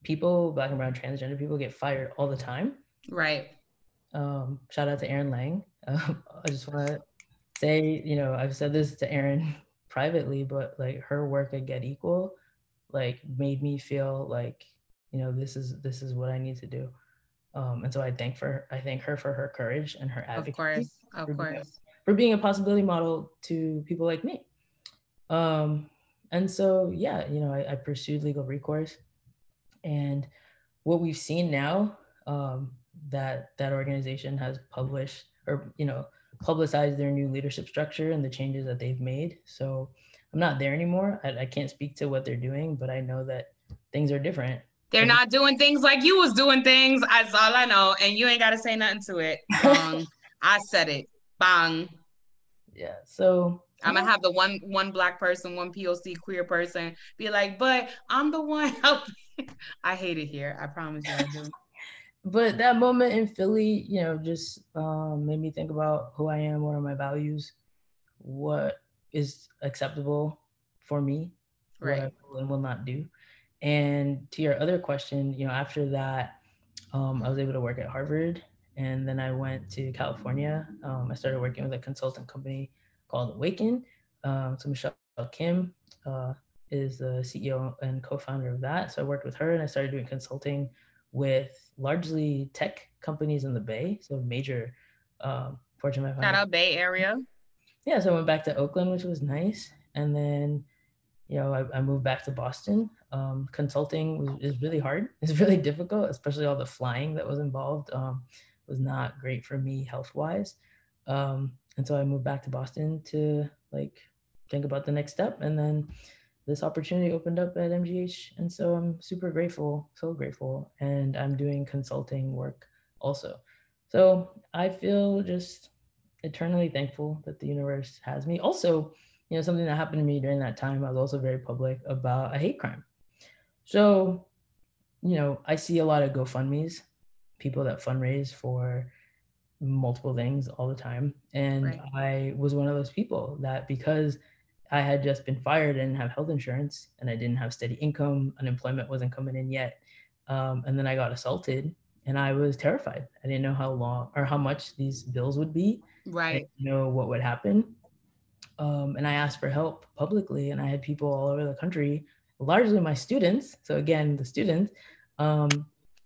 people, black and brown transgender people, get fired all the time. Right. Um, shout out to Aaron Lang. [LAUGHS] Um, I just want to say, you know, I've said this to Aaron [LAUGHS] privately, but like her work at Get Equal, like made me feel like, you know, this is this is what I need to do. Um, and so I thank for I thank her for her courage and her advocacy. Of course, of for course. Being, for being a possibility model to people like me. Um, and so yeah, you know, I, I pursued legal recourse. And what we've seen now um, that that organization has published or you know publicized their new leadership structure and the changes that they've made. So I'm not there anymore. I, I can't speak to what they're doing, but I know that things are different. They're not doing things like you was doing things. That's all I know, and you ain't got to say nothing to it. [LAUGHS] Um, I said it. Bang. Yeah. So I'm gonna have the one one black person, one POC queer person be like, but I'm the one [LAUGHS] helping. [LAUGHS] I hate it here. I promise you I do. but that moment in Philly, you know, just um, made me think about who I am, what are my values, what is acceptable for me, right. what I will and will not do. And to your other question, you know, after that, um, I was able to work at Harvard, and then I went to California. Um, I started working with a consultant company called Awaken. Um, so Michelle Kim uh, is the CEO and co-founder of that. So I worked with her, and I started doing consulting with largely tech companies in the Bay, so major um, Fortune 500. Shout out Bay Area. Yeah, so I went back to Oakland, which was nice, and then you know I, I moved back to Boston. Um, consulting was, is really hard. [LAUGHS] It's really difficult, especially all the flying that was involved. Um, was not great for me health wise, um, and so I moved back to Boston to like think about the next step, and then this opportunity opened up at MGH. And so I'm super grateful, so grateful. And I'm doing consulting work also. So I feel just eternally thankful that the universe has me. Also, you know, something that happened to me during that time, I was also very public about a hate crime. So, you know, I see a lot of GoFundMe's, people that fundraise for multiple things all the time. And right. I was one of those people that because I had just been fired and have health insurance and I didn't have steady income. Unemployment wasn't coming in yet. Um, and then I got assaulted and I was terrified. I didn't know how long or how much these bills would be. Right. know what would happen. Um, and I asked for help publicly and I had people all over the country, largely my students. So again, the students, um,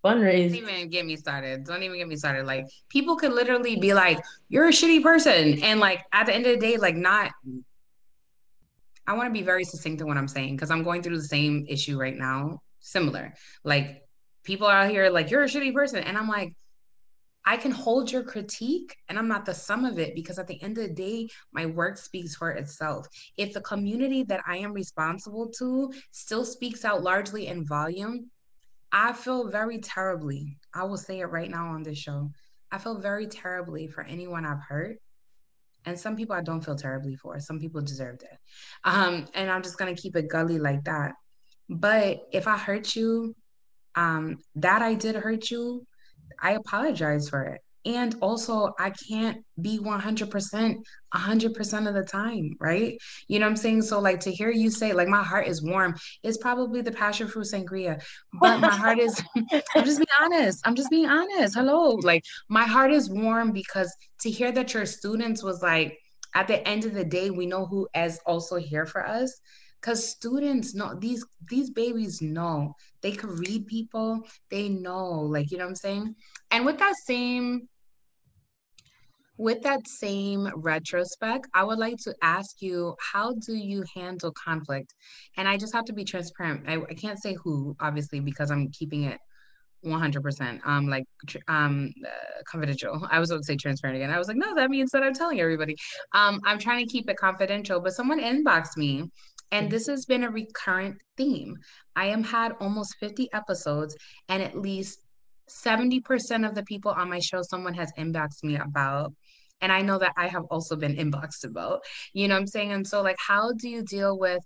fundraise. Don't even get me started. Don't even get me started. Like people could literally be like, you're a shitty person. And like at the end of the day, like not I want to be very succinct in what I'm saying because I'm going through the same issue right now, similar. Like people out here like you're a shitty person, and I'm like, I can hold your critique and I'm not the sum of it because at the end of the day, my work speaks for itself. If the community that I am responsible to still speaks out largely in volume, I feel very terribly. I will say it right now on this show. I feel very terribly for anyone I've hurt and some people I don't feel terribly for. Some people deserved it. Um, and I'm just gonna keep it gully like that. But if I hurt you, um, that I did hurt you, I apologize for it and also i can't be 100% 100% of the time right? You know what i'm saying? So like to hear you say like my heart is warm it's probably the passion fruit sangria. But my heart is [LAUGHS] i'm just being honest i'm just being honest. Hello like my heart is warm because to hear that your students was like at the end of the day we know who is also here for us. Because students know these these babies know. They could read people they know like you know what i'm saying? And with that same with that same retrospect, I would like to ask you how do you handle conflict? And I just have to be transparent. I, I can't say who, obviously, because I'm keeping it 100% um like um uh, confidential i was going to say transparent again i was like no that means that i'm telling everybody um i'm trying to keep it confidential but someone inboxed me and this has been a recurrent theme i am had almost 50 episodes and at least 70% of the people on my show someone has inboxed me about and I know that I have also been inboxed about, you know I'm saying? And so, like, how do you deal with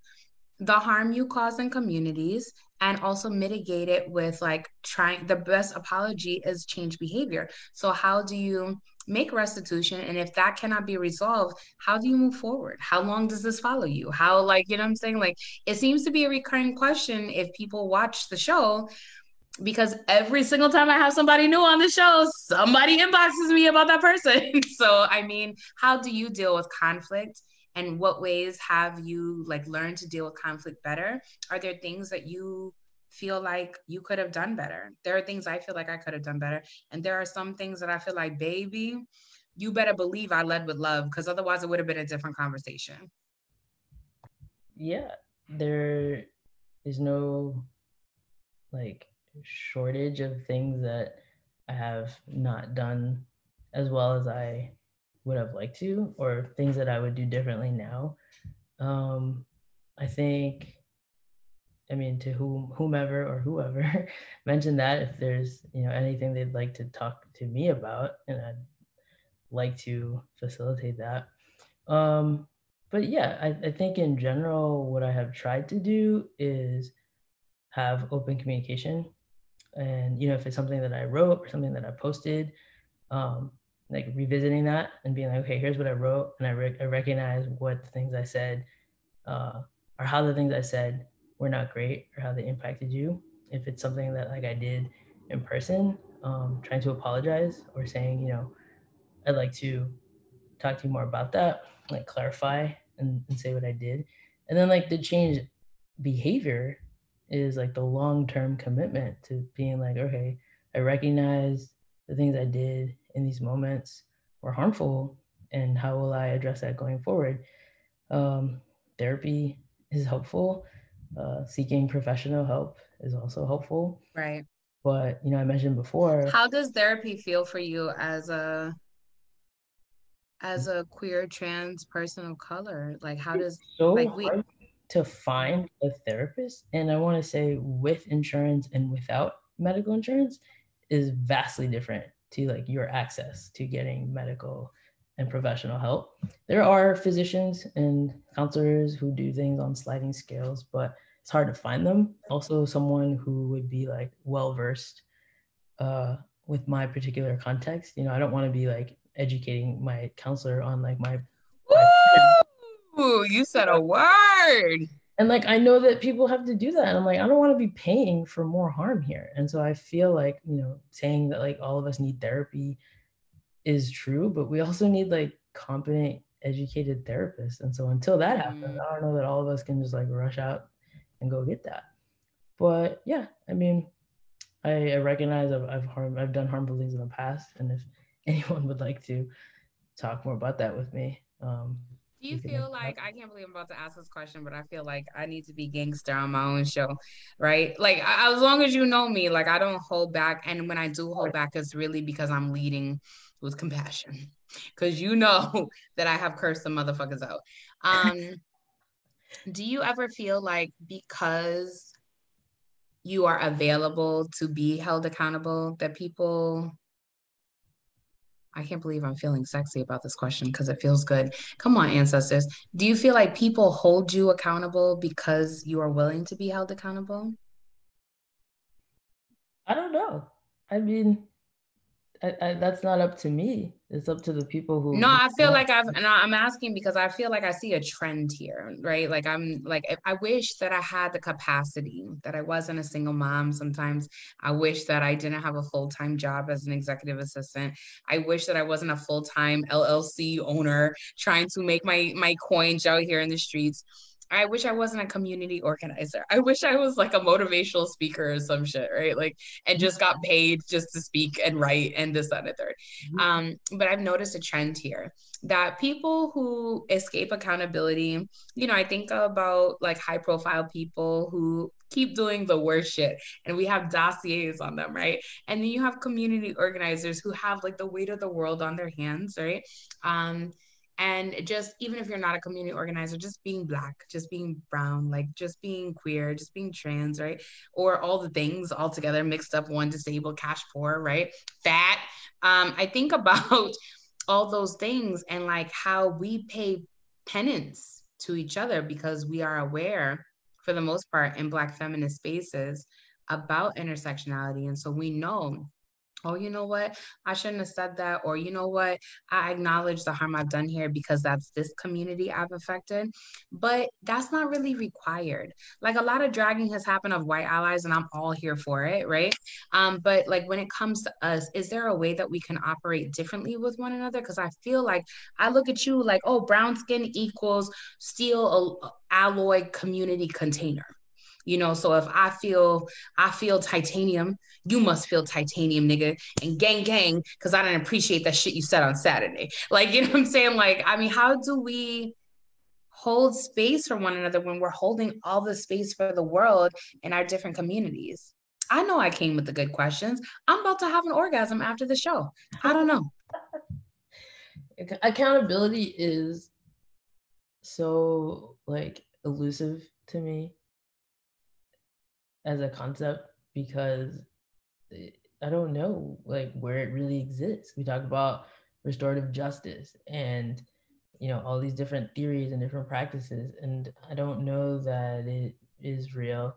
the harm you cause in communities and also mitigate it with like trying the best apology is change behavior. So, how do you make restitution? And if that cannot be resolved, how do you move forward? How long does this follow you? How, like, you know I'm saying? Like, it seems to be a recurring question if people watch the show because every single time I have somebody new on the show, somebody inboxes me about that person. [LAUGHS] so, I mean, how do you deal with conflict? And what ways have you like learned to deal with conflict better? Are there things that you feel like you could have done better? There are things I feel like I could have done better. And there are some things that I feel like, baby, you better believe I led with love because otherwise it would have been a different conversation. Yeah, there is no like shortage of things that I have not done as well as I would have liked to, or things that I would do differently now. Um, I think, I mean, to whom, whomever or whoever [LAUGHS] mentioned that, if there's you know anything they'd like to talk to me about, and I'd like to facilitate that. Um, but yeah, I, I think in general, what I have tried to do is have open communication and you know if it's something that i wrote or something that i posted um, like revisiting that and being like okay here's what i wrote and i, re- I recognize what the things i said uh, or how the things i said were not great or how they impacted you if it's something that like i did in person um, trying to apologize or saying, you know, I'd like to talk to you more about that, like clarify and, and say what I did. And then like the change behavior is like the long-term commitment to being like, okay, I recognize the things I did in these moments were harmful and how will I address that going forward? Um, therapy is helpful. Uh, seeking professional help is also helpful. Right. But you know, I mentioned before. How does therapy feel for you as a as a queer trans person of color? Like, how does so like we to find a therapist, and I want to say with insurance and without medical insurance is vastly different to like your access to getting medical and professional help. There are physicians and counselors who do things on sliding scales, but it's hard to find them. Also, someone who would be like well versed uh, with my particular context. You know, I don't want to be like educating my counselor on like my. Ooh, [LAUGHS] you said a word. And like I know that people have to do that, and I'm like, I don't want to be paying for more harm here. And so I feel like you know, saying that like all of us need therapy is true, but we also need like competent, educated therapists. And so until that happens, mm. I don't know that all of us can just like rush out and go get that. But yeah, I mean, I, I recognize I've I've harm I've done harmful things in the past, and if [LAUGHS] anyone would like to talk more about that with me, um, do you feel like I can't believe I'm about to ask this question, but I feel like I need to be gangster on my own show, right? Like I, as long as you know me, like I don't hold back, and when I do hold back, it's really because I'm leading with compassion, [LAUGHS] because you know [LAUGHS] that I have cursed some motherfuckers out. Um, [LAUGHS] do you ever feel like because you are available to be held accountable that people I can't believe I'm feeling sexy about this question because it feels good. Come on, ancestors. Do you feel like people hold you accountable because you are willing to be held accountable? I don't know. I mean, I, I, that's not up to me. It's up to the people who. No, I feel like I've, and I'm asking because I feel like I see a trend here, right? Like I'm like, I wish that I had the capacity, that I wasn't a single mom. Sometimes I wish that I didn't have a full time job as an executive assistant. I wish that I wasn't a full time LLC owner trying to make my my coins out here in the streets. I wish I wasn't a community organizer. I wish I was like a motivational speaker or some shit, right? Like, and just got paid just to speak and write and this, that, and the 3rd mm-hmm. Um, but I've noticed a trend here that people who escape accountability, you know, I think about like high profile people who keep doing the worst shit and we have dossiers on them, right? And then you have community organizers who have like the weight of the world on their hands, right? Um, and just even if you're not a community organizer just being black just being brown like just being queer just being trans right? Or all the things all together mixed up one disabled cash poor right? Fat um i think [LAUGHS] about all those things and like how we pay penance to each other because we are aware for the most part in black feminist spaces about intersectionality. And so we know oh, you know what? I shouldn't have said that. Or, you know what? I acknowledge the harm I've done here because that's this community I've affected. But that's not really required. Like a lot of dragging has happened of white allies, and I'm all here for it, right? Um, but like when it comes to us, is there a way that we can operate differently with one another? Because I feel like I look at you like, oh, brown skin equals steel alloy community container you know so if i feel i feel titanium you must feel titanium nigga and gang gang because i didn't appreciate that shit you said on saturday. [LAUGHS] Like you know what i'm saying? Like i mean how do we hold space for one another when we're holding all the space for the world in our different communities? I know i came with the good questions. I'm about to have an orgasm after the show. I don't know. [LAUGHS] Accountability is so like elusive to me as a concept because I don't know like where it really exists. We talk about restorative justice and you know all these different theories and different practices and I don't know that it is real.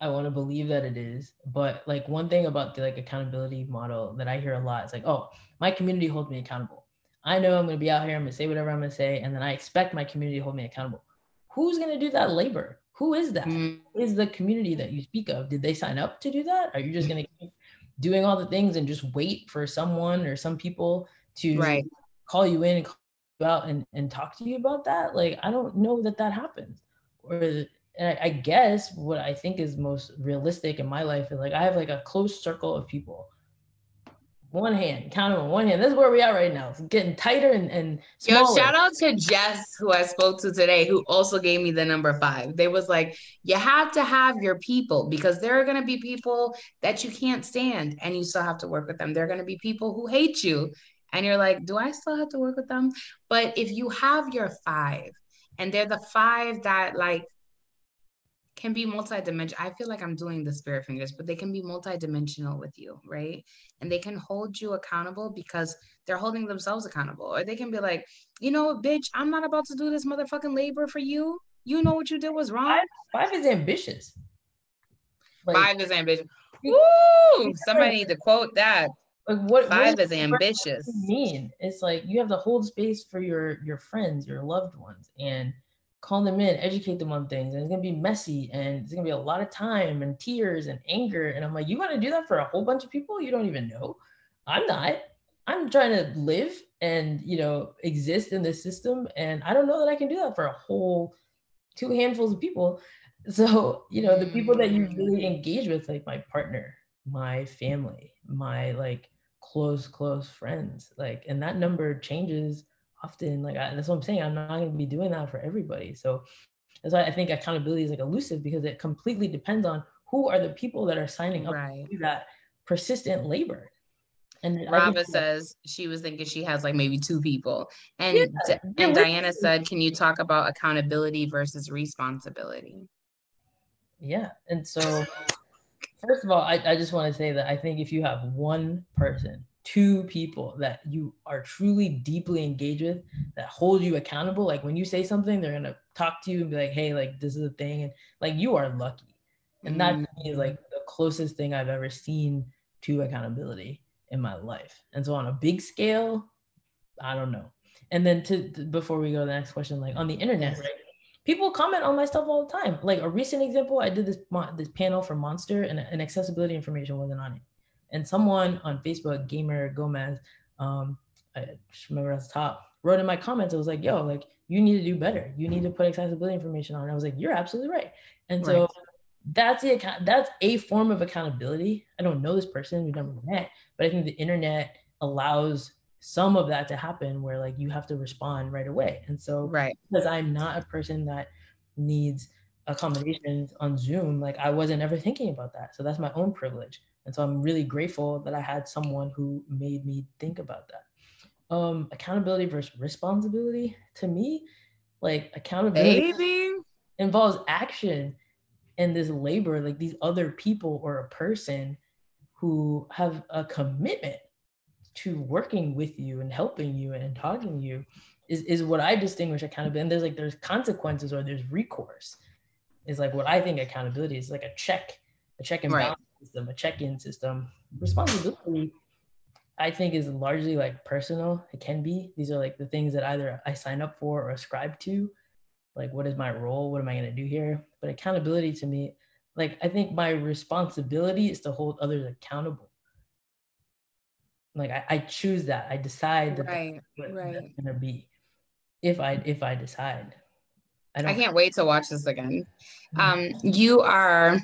I want to believe that it is, but like one thing about the like accountability model that I hear a lot is like, oh, my community holds me accountable. I know I'm going to be out here, I'm going to say whatever I'm going to say, and then I expect my community to hold me accountable. Who's going to do that labor? Who is that? Mm. Who is the community that you speak of? Did they sign up to do that? Are you just going to keep doing all the things and just wait for someone or some people to right. call you in and call you out and, and talk to you about that. Like, I don't know that that happens. Or, and I, I guess what I think is most realistic in my life is like, I have like a close circle of people one hand, count them on one hand. This is where we are right now. It's getting tighter and, and smaller. Yo, shout out to Jess, who I spoke to today, who also gave me the number five. They was like, you have to have your people because there are gonna be people that you can't stand and you still have to work with them. There are gonna be people who hate you. And you're like, do I still have to work with them? But if you have your five, and they're the five that like can be multi-dimensional. I feel like I'm doing the spirit fingers, but they can be multi-dimensional with you, right? And they can hold you accountable because they're holding themselves accountable. Or they can be like, you know, bitch, I'm not about to do this motherfucking labor for you. You know what you did was wrong. Five, is ambitious. Like, five is ambitious. Woo! Somebody need to quote that. Like what five what is, is ambitious. Mean it's like you have to hold space for your your friends, your loved ones, and call them in, educate them on things, and it's gonna be messy and it's gonna be a lot of time and tears and anger. And I'm like, you wanna do that for a whole bunch of people you don't even know? I'm not. I'm trying to live and you know exist in this system, and I don't know that I can do that for a whole two handfuls of people. So you know the people that you really mm. engage with, like my partner, my family, my like close close friends, like, and that number changes often like I, that's what i'm saying i'm not going to be doing that for everybody so that's why i think accountability is like elusive because it completely depends on who are the people that are signing up right. to that persistent labor and Rava says she was thinking she has like maybe two people. And yeah, and Diana said, can you talk about accountability versus responsibility? Yeah. And so first of all, I, I just want to say that I think if you have one person two people that you are truly deeply engaged with that hold you accountable. Like when you say something they're gonna talk to you and be like hey like this is a thing and like you are lucky. And that mm-hmm. is like the closest thing i've ever seen to accountability in my life. And so on a big scale i don't know. And then to, before we go to the next question like on the internet right people comment on my stuff all the time. Like a recent example i did this this panel for monster and, and accessibility information wasn't on it and someone on Facebook, Gamer Gomez, um, I just remember at the top, wrote in my comments, I was like, yo, like you need to do better. You need to put accessibility information on. And I was like, you're absolutely right. And right. so that's the account that's a form of accountability. I don't know this person, we've never met, but I think the internet allows some of that to happen where like you have to respond right away. And so right because I'm not a person that needs accommodations on Zoom, like I wasn't ever thinking about that. So that's my own privilege. And so I'm really grateful that I had someone who made me think about that. Um, accountability versus responsibility to me, like accountability Baby. involves action and this labor, like these other people or a person who have a commitment to working with you and helping you and talking to you is, is what I distinguish accountability. And there's like there's consequences or there's recourse. Is like what I think accountability is like a check, a check and balance system, a check-in system. Responsibility, I think, is largely like personal. It can be. These are like the things that either I sign up for or ascribe to. Like, what is my role? What am I going to do here? But accountability to me, like, I think my responsibility is to hold others accountable. Like, I, I choose that. I decide that right, that's what right. that's going to be. If I if I decide. I, I can't wait to watch this again. Mm-hmm. Um, you are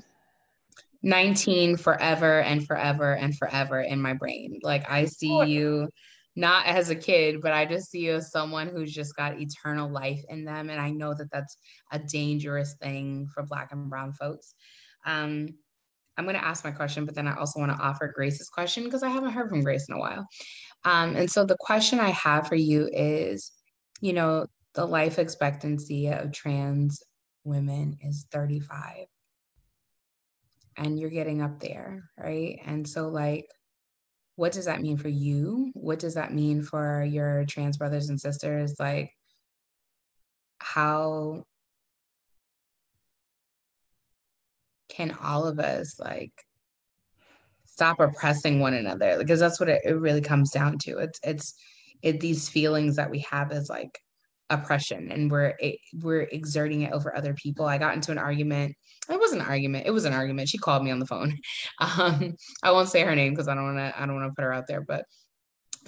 19 forever and forever and forever in my brain. Like I see you not as a kid, but I just see you as someone who's just got eternal life in them. And I know that that's a dangerous thing for Black and Brown folks. Um, I'm going to ask my question, but then I also want to offer Grace's question because I haven't heard from Grace in a while. Um, and so the question I have for you is you know, the life expectancy of trans women is 35 and you're getting up there, mm. right? And so, like, what does that mean for you? What does that mean for your trans brothers and sisters? Like, how can all of us, like, stop oppressing one another? Because that's what it, it really comes down to. It's, it's, it, these feelings that we have as like oppression and we're we're exerting it over other people. I got into an argument. It wasn't an argument. It was an argument. She called me on the phone. [LAUGHS] Um, I won't say her name because I don't want to. I don't want to put her out there. But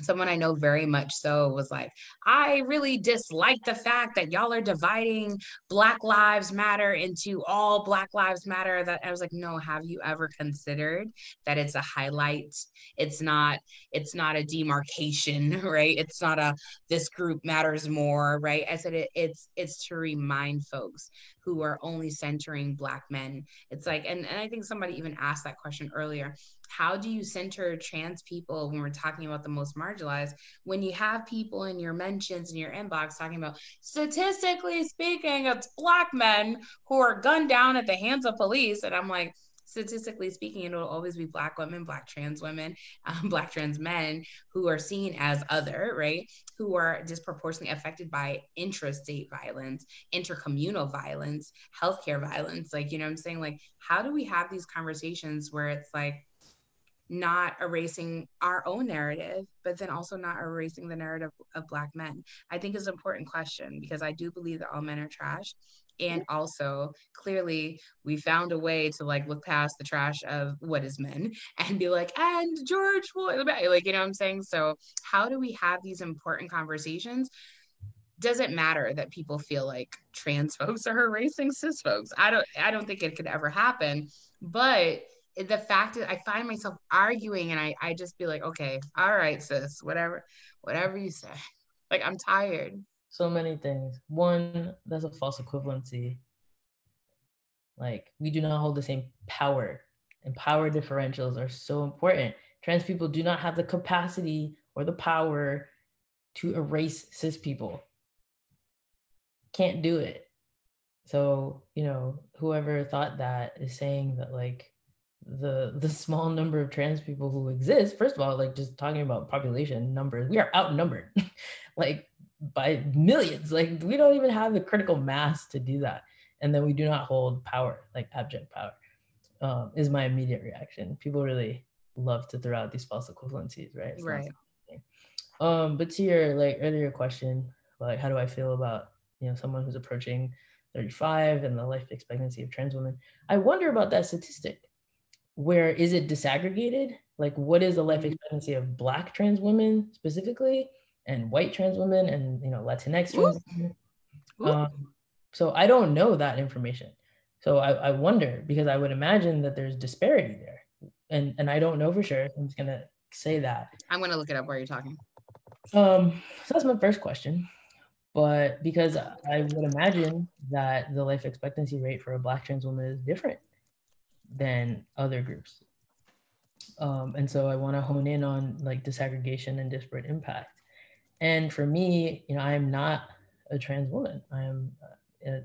someone I know very much so was like, I really dislike the fact that y'all are dividing Black Lives Matter into all Black Lives Matter. That I was like, no, have you ever considered that it's a highlight? It's not, it's not a demarcation, [LAUGHS] right? It's not a this group matters more, right? I said it, it's it's to remind folks who are only centering black men. It's like, and, and I think somebody even asked that question earlier. How do you center trans people when we're talking about the most marginalized? When you have people in your mentions in your inbox talking about statistically speaking, it's black men who are gunned down at the hands of police. And I'm like, statistically speaking, it will always be Black women, Black trans women, [LAUGHS] um, Black trans men who are seen as other, right? Who are disproportionately affected by intrastate violence, intercommunal violence, healthcare violence. Like, you know I'm saying? Like, how do we have these conversations where it's like, not erasing our own narrative, but then also not erasing the narrative of Black men? I think is an important question because I do believe that all men are trash. And also clearly we found a way to like look past the trash of what is men [LAUGHS] and be like and george floyd. Like you know what i'm saying? So how do we have these important conversations? Does it matter that people feel like trans folks are [LAUGHS] erasing cis folks? I don't i don't think it could ever happen. But the fact is i find myself arguing and i i just be like okay all right sis whatever whatever you say [LAUGHS] like i'm tired so many things. One, that's a false equivalency. Like we do not hold the same power, and power differentials are so important. Trans people do not have the capacity or the power to erase cis people. Can't do it. So, you know, whoever thought that is saying that like the the small number of trans people who exist, first of all, like just talking about population numbers, we are outnumbered. [LAUGHS] like by millions. Like we don't even have the critical mass to do that. And then we do not hold power, like abject power, um, is my immediate reaction. People really love to throw out these false equivalencies, right? It's right. Um, but to your like earlier question, like how do I feel about you know someone who's approaching 35 and the life expectancy of trans women? I wonder about that statistic. Where is it disaggregated? Like, what is the life mm-hmm. expectancy of Black trans women specifically? and white trans women and you know Latinx trans women. Um, so I don't know that information. So I, I wonder because I would imagine that there's disparity there, and and I don't know for sure. I'm just gonna say that. I'm gonna look it up while you're talking. Um, so that's my first question. But because I would imagine that the life expectancy rate for a Black trans woman is different than other groups. Um, and so I want to hone in on like disaggregation and disparate impact. And for me, you know, I'm not a trans woman. I'm a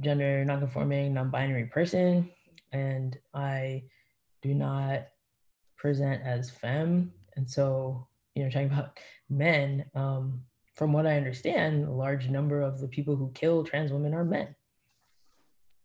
gender nonconforming, non-binary person, and I do not present as femme. And so, you know, talking [LAUGHS] about men, um, from what I understand, a large number of the people who kill trans women are men.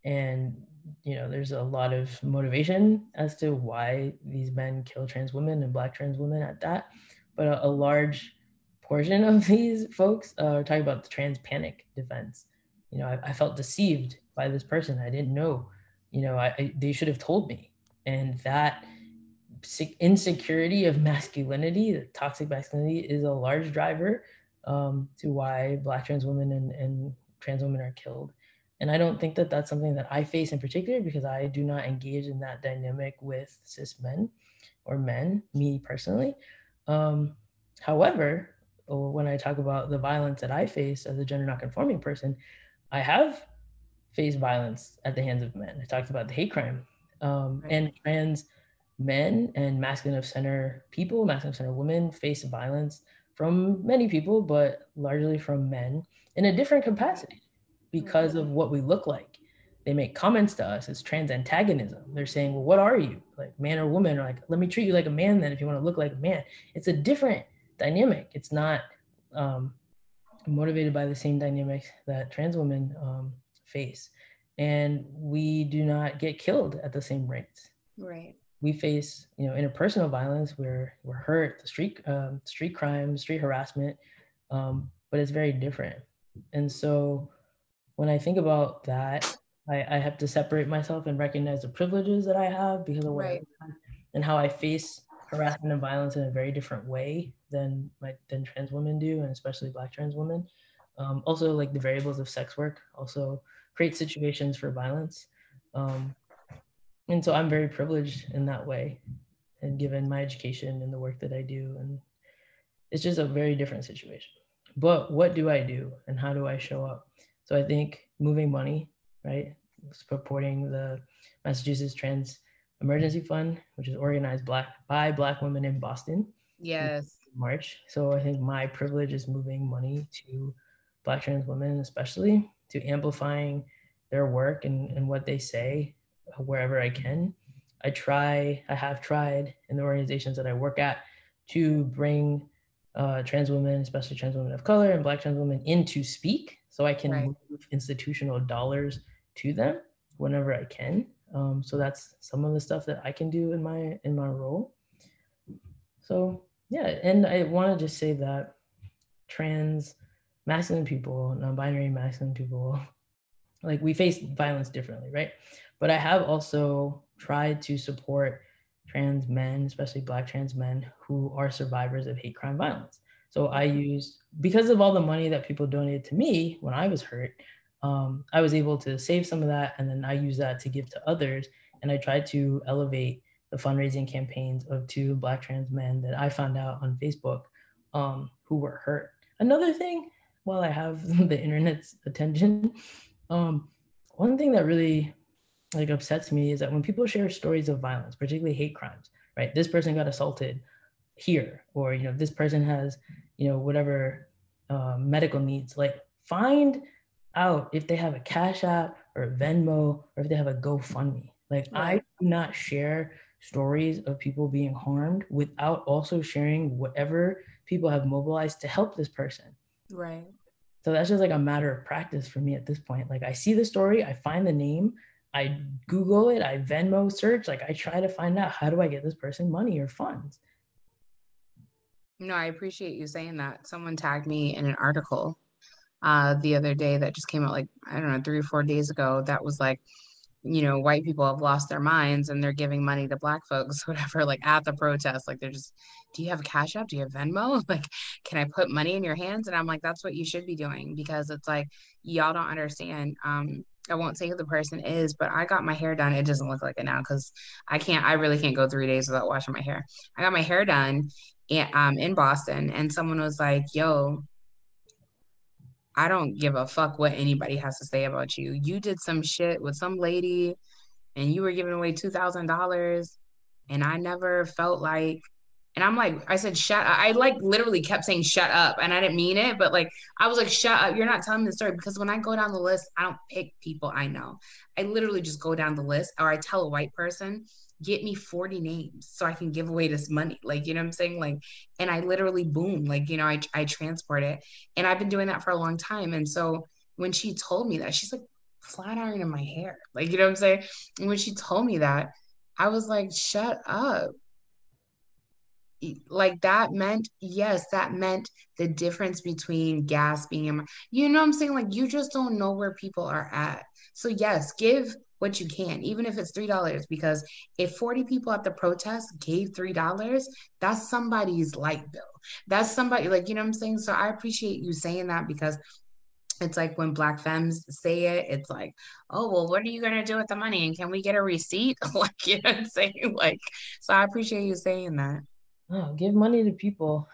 And you know, there's a lot of motivation as to why these men kill trans women and black trans women at that. But a, a large portion of [LAUGHS] these folks uh, are talking about the trans panic defense. You know, I, I, felt deceived by this person. I didn't know. You know, I, I they should have told me, and that insecurity of masculinity, the toxic masculinity, is a large driver um, to why Black trans women and, and trans women are killed. And I don't think that that's something that I face in particular because I do not engage in that dynamic with cis men or men, me personally. Um, however, when I talk about the violence that I face as a gender nonconforming person, I have faced violence at the hands of men. I talked about the hate crime. Um, right. And trans men and masculine of center people, masculine of center women face violence from many people, but largely from men in a different capacity because of what we look like. They make comments to us as trans antagonism. They're saying, well, what are you? Like man or woman? Or like, let me treat you like a man then if you want to look like a man. It's a different dynamic. It's not um, motivated by the same dynamics that trans women um, face. And we do not get killed at the same rates. Right. We face, you know, interpersonal violence. We're we're hurt, the street um, street crime, street harassment, um, but it's very different. And so when I think about that, I, I have to separate myself and recognize the privileges that I have because of what right. and how I face harassment and violence in a very different way than my than trans women do, and especially Black trans women. Um, also, like the variables of sex work also create situations for violence. Um, and so I'm very privileged in that way, and given my education and the work that I do, and it's just a very different situation. But what do I do, and how do I show up? So I think moving money, right, supporting the Massachusetts Trans Emergency Fund, which is organized black by Black women in Boston. Yes. March. So I think my privilege is moving money to Black trans women, especially to amplifying their work and, and what they say wherever I can. I try, I have tried in the organizations that I work at to bring uh, trans women, especially trans women of color and Black trans women, in to speak so I can right. move institutional dollars to them whenever I can. Um, so that's some of the stuff that I can do in my in my role. So yeah, and I want to just say that trans masculine people, non-binary masculine people, [LAUGHS] like we face violence differently, right? But I have also tried to support trans men, especially black trans men who are survivors of hate crime violence. So I used because of all the money that people donated to me when I was hurt, um, I was able to save some of that and then I use that to give to others. And I tried to elevate the fundraising campaigns of two Black trans men that I found out on Facebook um, who were hurt. Another thing, while I have [LAUGHS] the internet's attention, um, one thing that really like upsets me is that when people share stories of violence, particularly hate crimes, right? This person got assaulted here, or you know, this person has, you know, whatever uh, medical needs. Like, find out if they have a Cash App or Venmo or if they have a GoFundMe. Like I do not share stories of people being harmed without also sharing whatever people have mobilized to help this person. Right. So that's just like a matter of practice for me at this point. Like I see the story, I find the name, I Google it, I Venmo search, like I try to find out how do I get this person money or funds. No, I appreciate you saying that. Someone tagged me in an article uh, the other day that just came out like, I don't know, three or four days ago that was like, you know, white people have lost their minds and they're giving money to black folks, [LAUGHS] whatever, like at the protest. Like they're just, do you have a cash app? Do you have Venmo? [LAUGHS] Like, can I put money in your hands? And I'm like, that's what you should be doing because it's like, y'all don't understand. Um, I won't say who the person is, but I got my hair done. It doesn't look like it now because I can't, I really can't go three days without washing my hair. I got my hair done um, in Boston and someone was like, yo, I don't give a fuck what anybody has to say about you. You did some shit with some lady and you were giving away $2,000 and I never felt like and I'm like, I said, shut up. I like literally kept saying shut up. And I didn't mean it, but like I was like, shut up. You're not telling the story. Because when I go down the list, I don't pick people I know. I literally just go down the list or I tell a white person, get me 40 names so I can give away this money. Like, you know what I'm saying? Like, and I literally boom, like, you know, I, I transport it. And I've been doing that for a long time. And so when she told me that, she's like, flat iron in my hair. Like, you know what I'm saying? And when she told me that, I was like, shut up. Like that meant, yes, that meant the difference between gas being you know I'm saying? Like, you just don't know where people are at. So, yes, give what you can, even if it's $3, because if 40 people at the protest gave $3, that's somebody's light bill. That's somebody, like, you know what I'm saying? So I appreciate you saying that because it's like when black femmes say it, it's like, oh, well, what are you going to do with the money? And can we get a receipt? [LAUGHS] like, you know what I'm saying? Like, so I appreciate you saying that. Oh, give money to people.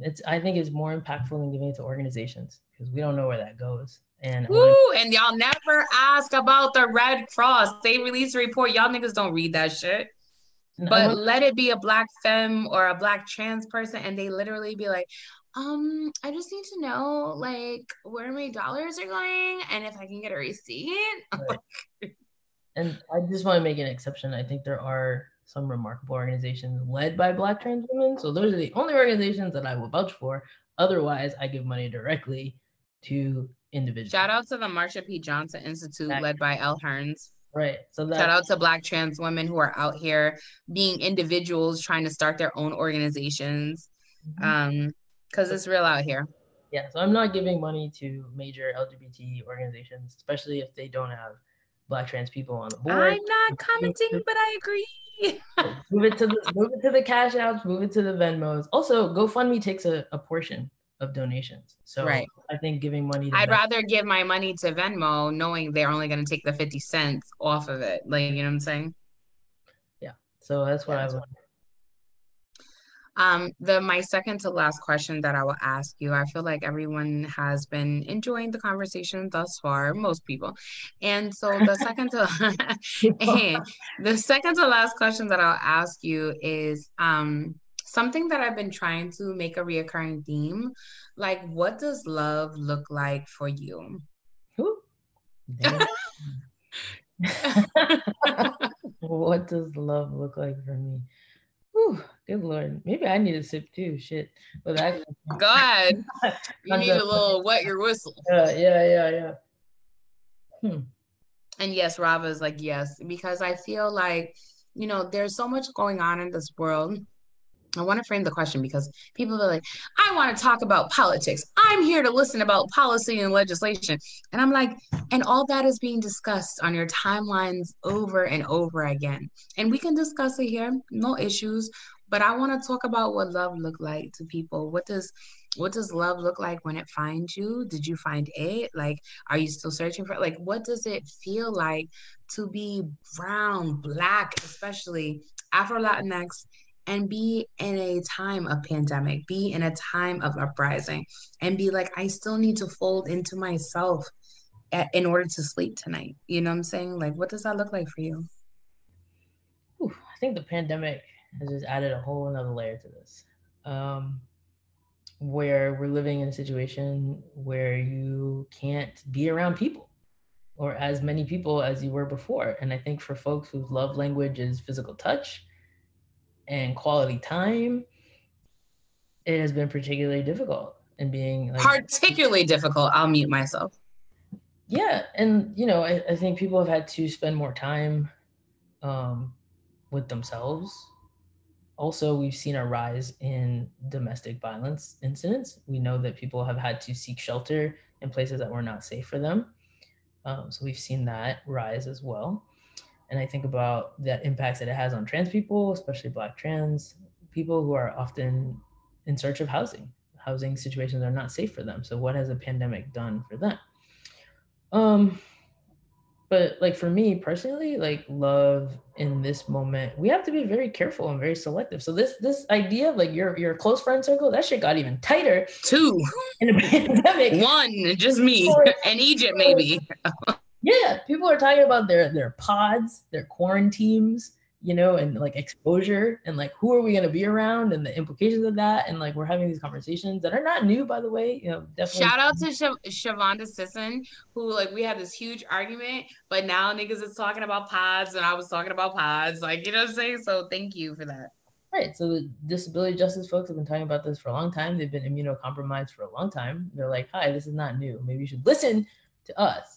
It's, I think it's more impactful than giving it to organizations because we don't know where that goes. And Woo, and y'all never ask about the Red Cross. They release a report. Y'all niggas don't read that shit. But let it be a black femme or a black trans person, and they literally be like, um, I just need to know like where my dollars are going and if I can get a receipt. [LAUGHS] Right. and I just want to make an exception. I think there are some remarkable organizations led by black trans women. So those are the only organizations that I will vouch for. Otherwise, I give money directly to individuals. Shout out to the Marsha P. Johnson Institute led by Elle Hearns. Right. So that, shout out to Black trans women who are out here being individuals trying to start their own organizations. Mm-hmm. Um, because it's real out here. Yeah, so I'm not giving money to major LGBT organizations, especially if they don't have black trans people on the board. I'm not commenting, but I agree. move it to the move it to the cash outs, move it to the Venmos. Also, GoFundMe takes a, a portion of donations. So right. I think giving money I'd rather give my money to Venmo knowing they're only gonna take the 50 cents off of it. Like you know what I'm saying? Yeah. So that's what yeah, I would um, the my second to last question that I will ask you, I feel like everyone has been enjoying the conversation thus far, most people. And so the [LAUGHS] second to [LAUGHS] [LAUGHS] the second to last question that I'll ask you is um something that I've been trying to make a reoccurring theme. Like, what does love look like for you? [LAUGHS] what does love look like for me? Whew, good lord. Maybe I need a sip too. Shit. But I [LAUGHS] God. you need a little wet your whistle. Yeah, yeah, yeah, yeah. Hmm. And yes, Rava is like, yes, because I feel like, you know, there's so much going on in this world I want to frame the question because people are like, I want to talk about politics. I'm here to listen about policy and legislation. And I'm like, and all that is being discussed on your timelines over and over again. And we can discuss it here, no issues. But I want to talk about what love look like to people. What does what does love look like when it finds you? Did you find it? Like, are you still searching for it? Like, what does it feel like to be brown, black, especially Afro Latinx? And be in a time of pandemic, be in a time of uprising, and be like, I still need to fold into myself at, in order to sleep tonight. You know what I'm saying? Like, what does that look like for you? Ooh, I think the pandemic has just added a whole another layer to this. Um, where we're living in a situation where you can't be around people or as many people as you were before. And I think for folks whose love language is physical touch, and quality time, it has been particularly difficult and being like, particularly difficult. I'll mute myself. Yeah, and you know, I, I think people have had to spend more time um, with themselves. Also, we've seen a rise in domestic violence incidents. We know that people have had to seek shelter in places that were not safe for them. Um, so we've seen that rise as well and I think about the impacts that it has on trans people, especially Black trans people who are often in search of housing. Housing situations are not safe for them. So, what has a pandemic done for them? Um, but like for me personally, like love in this moment, we have to be very careful and very selective. So this this idea of like your your close friend circle, that shit got even tighter. Two in a [LAUGHS] pandemic. One, just me and [LAUGHS] Egypt, maybe. [LAUGHS] yeah, people are talking about their their pods, their quarantines, you know, and like exposure and like who are we going to be around and the implications of that. And like we're having these conversations that are not new, by the way. You know, definitely. Shout out to Sh- Shavonda Sisson, who like we had this huge argument, but now niggas is talking about pods and I was talking about pods. Like, you know what I'm saying? So thank you for that. Right. So the disability justice folks have been talking about this for a long time. They've been immunocompromised for a long time. They're like, hi, this is not new. Maybe you should listen to us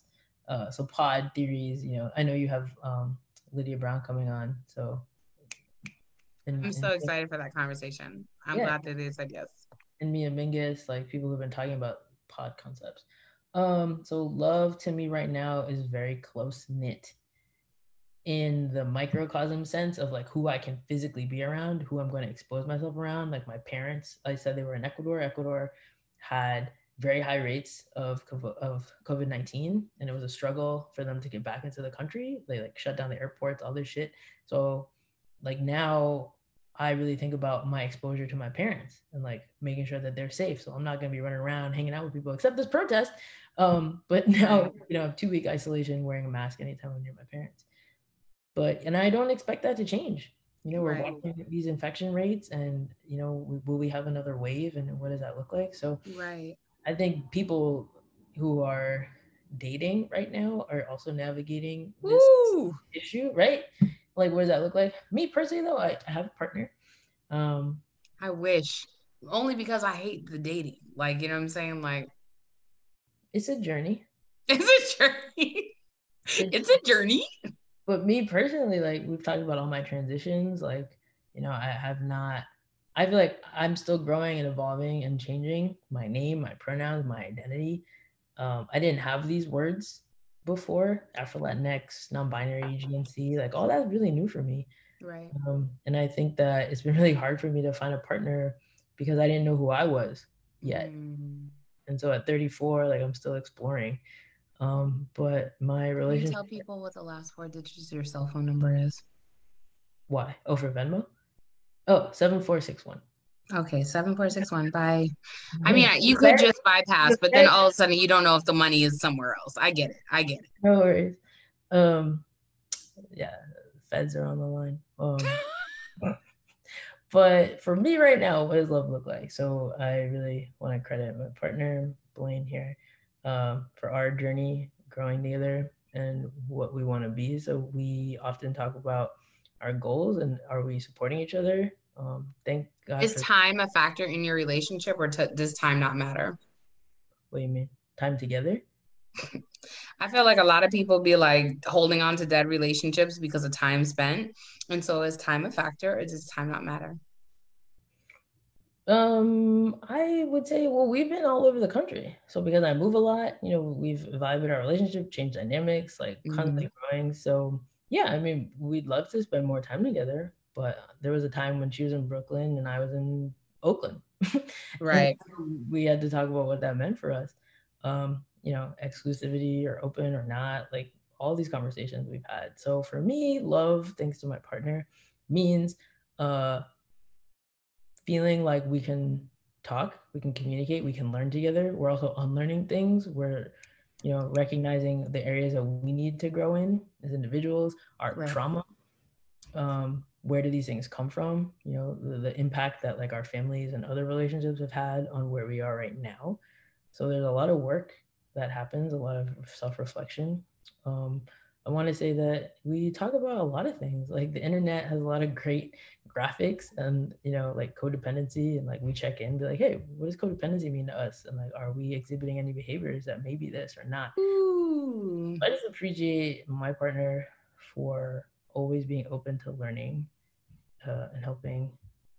uh, so pod theories, you know, I know you have um, Lydia Brown coming on, so. And, I'm so and, excited for that conversation. I'm yeah. glad that they said yes. And Mia Mingus, like people who've been talking about pod concepts. Um, so love to me right now is very close knit in the microcosm sense of like who I can physically be around, who I'm going to expose myself around. Like my parents, I said they were in Ecuador. Ecuador had very high rates of of COVID nineteen, and it was a struggle for them to get back into the country. They like shut down the airports, all this shit. So, like now, I really think about my exposure to my parents and like making sure that they're safe. So I'm not gonna be running around hanging out with people except this protest. Um, but [LAUGHS] now, you know, two week isolation, wearing a mask anytime I'm near my parents. But and I don't expect that to change. You know, we're right. watching these infection rates, and you know, will we have another wave, and what does that look like? So, right I think people who are dating right now are also navigating this Woo! issue, right? Like, what does that look like? Me personally, though, I, I have a partner. Um, I wish only because I hate the dating. Like, you know what I'm saying? Like, it's a journey. [LAUGHS] It's a journey. it's a journey. But me personally, like, we've talked about all my transitions. Like, you know, I have not I feel like I'm still growing and evolving and changing my name, my pronouns, my identity. Um, I didn't have these words before Afro Latinx, non-binary, GNC, like all that's really new for me. Right. Um, and I think that it's been [LAUGHS] really hard for me to find a partner because I didn't know who I was yet. Mm. And so at 34, like I'm still exploring. Um, but my relationship. tell people what the last four digits of your cell phone number is. Why? Oh, for Venmo? Oh, 7461. Okay, 7461. Bye. I mean, you could just bypass, but then all of a sudden you don't know if the money is somewhere else. I get it. I get it. No worries. Um, yeah, feds are on the line. Um, [LAUGHS] but for me right now, what does love look like? So I really want to credit my partner, Blaine, here um, for our journey growing together and what we want to be. So we often talk about our goals and are we supporting each other um, thank God. Is for- time a factor in your relationship, or t- does time not matter? What do you mean? Time together? [LAUGHS] I feel like a lot of people be like holding on to dead relationships because of time spent. And so is time a factor or does time not matter? Um, I would say, well, we've been all over the country. So because I move a lot, you know, we've evolved in our relationship, changed dynamics, like constantly mm-hmm. growing. So yeah, I mean, we'd love to spend more time together. But there was a time when she was in Brooklyn and I was in Oakland. [LAUGHS] Right. we had to talk about what that meant for us. Um, you know, exclusivity or open or not, like all these conversations we've had. So for me, love, thanks to my partner, means uh feeling like we can talk, we can communicate, we can learn together. We're also unlearning things. We're, you know, recognizing the areas that we need to grow in as individuals, our right. trauma, um, where do these things come from? You know the, the, impact that like our families and other relationships have had on where we are right now. So there's a lot of work that happens a lot of self-reflection. Um, i want to say that we talk about a lot of things. Like the internet has a lot of great graphics and you know like codependency and like we check in be like hey what does codependency mean to us? And like are we exhibiting any behaviors that may be this or not? Ooh. i just appreciate my partner for always being open to learning uh, and helping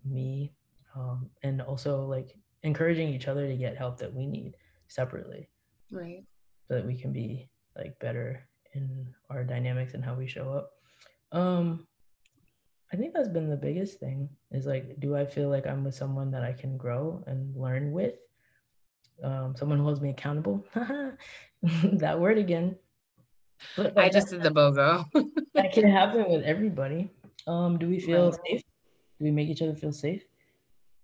me um, and also like encouraging each other to get help that we need separately. Right. So that we can be like better in our dynamics and how we show up. Um i think that's been the biggest thing is like do i feel like i'm with someone that i can grow and learn with um someone who holds me accountable [LAUGHS] that word again but, I just did the BOGO. that can happen with everybody. Um, do we feel right. safe? Do we make each other feel safe?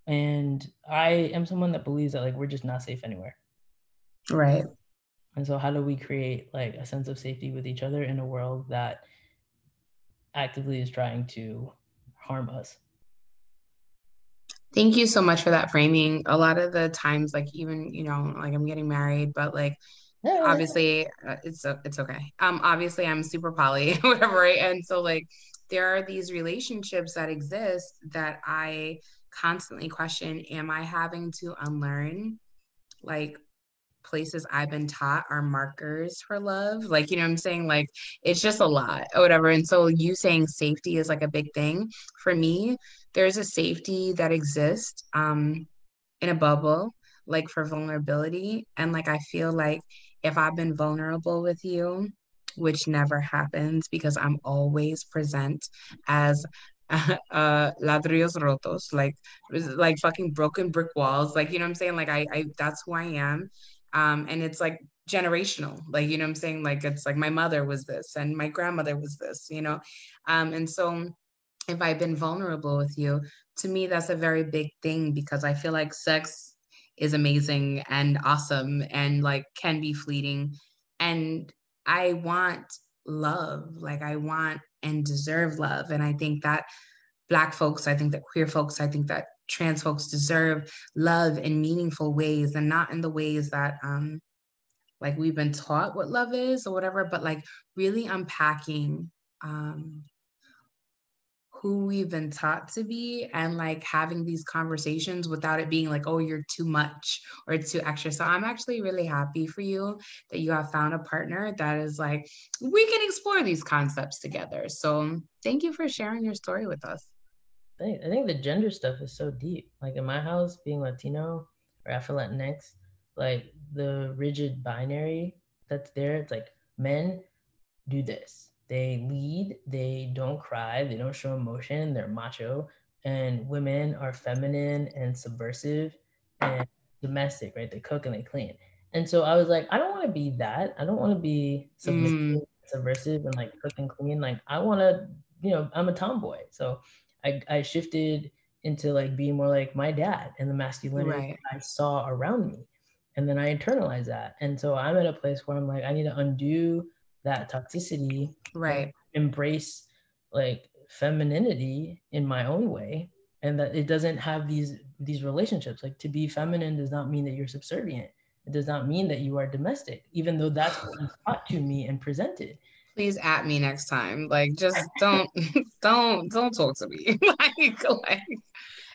And I am someone that believes that like we're just not safe anywhere. Right. And so how do we create like a sense of safety with each other in a world that actively is trying to harm us? Thank you so much for that framing. A lot of the times, like even, you know, like I'm getting married, but like obviously uh, it's it's okay um obviously i'm super poly [LAUGHS] whatever right? and so like there are these relationships that exist that i constantly question am i having to unlearn like places i've been taught are markers for love like you know i'm saying? Like it's just a lot or whatever and so you saying safety is like a big thing for me there's a safety that exists um in a bubble like for vulnerability and like i feel like if I've been vulnerable with you, which never happens because I'm always present as [LAUGHS] uh ladrillos rotos like like fucking broken brick walls like you know what i'm saying? Like I, I that's who i am um and it's like generational like you know i'm saying like it's like my mother was this and my grandmother was this you know um and so if i've been vulnerable with you to me that's a very big thing because i feel like sex is amazing and awesome and like can be fleeting. And I want love. Like I want and deserve love. And I think that Black folks, I think that queer folks, I think that trans folks deserve love in meaningful ways and not in the ways that um like we've been taught what love is or whatever, but like really unpacking um who we've been taught to be and like having these conversations without it being like, oh, you're too much or it's too extra. So I'm actually really happy for you that you have found a partner that is like, we can explore these concepts together. So thank you for sharing your story with us. I think, I think the gender stuff is so deep. Like in my house, being Latino or Afro Latinx, like the rigid binary that's there, it's like men do this. They lead, they don't cry, they don't show emotion, they're macho, and women are feminine and subversive and domestic, right? They cook and they clean. And so I was like, I don't want to be that. I don't want to be submissive, mm. subversive and like cook and clean. Like I want to, you know, I'm a tomboy. So I, I shifted into like being more like my dad and the masculinity right. I saw around me. And then I internalized that. And so I'm at a place where I'm like, I need to undo that toxicity. Right. Embrace like femininity in my own way. And that it doesn't have these these relationships. Like to be feminine does not mean that you're subservient. It does not mean that you are domestic, even though that's what was taught to me and presented please at me next time. Like just [LAUGHS] don't [LAUGHS] don't don't talk to me. [LAUGHS] like, like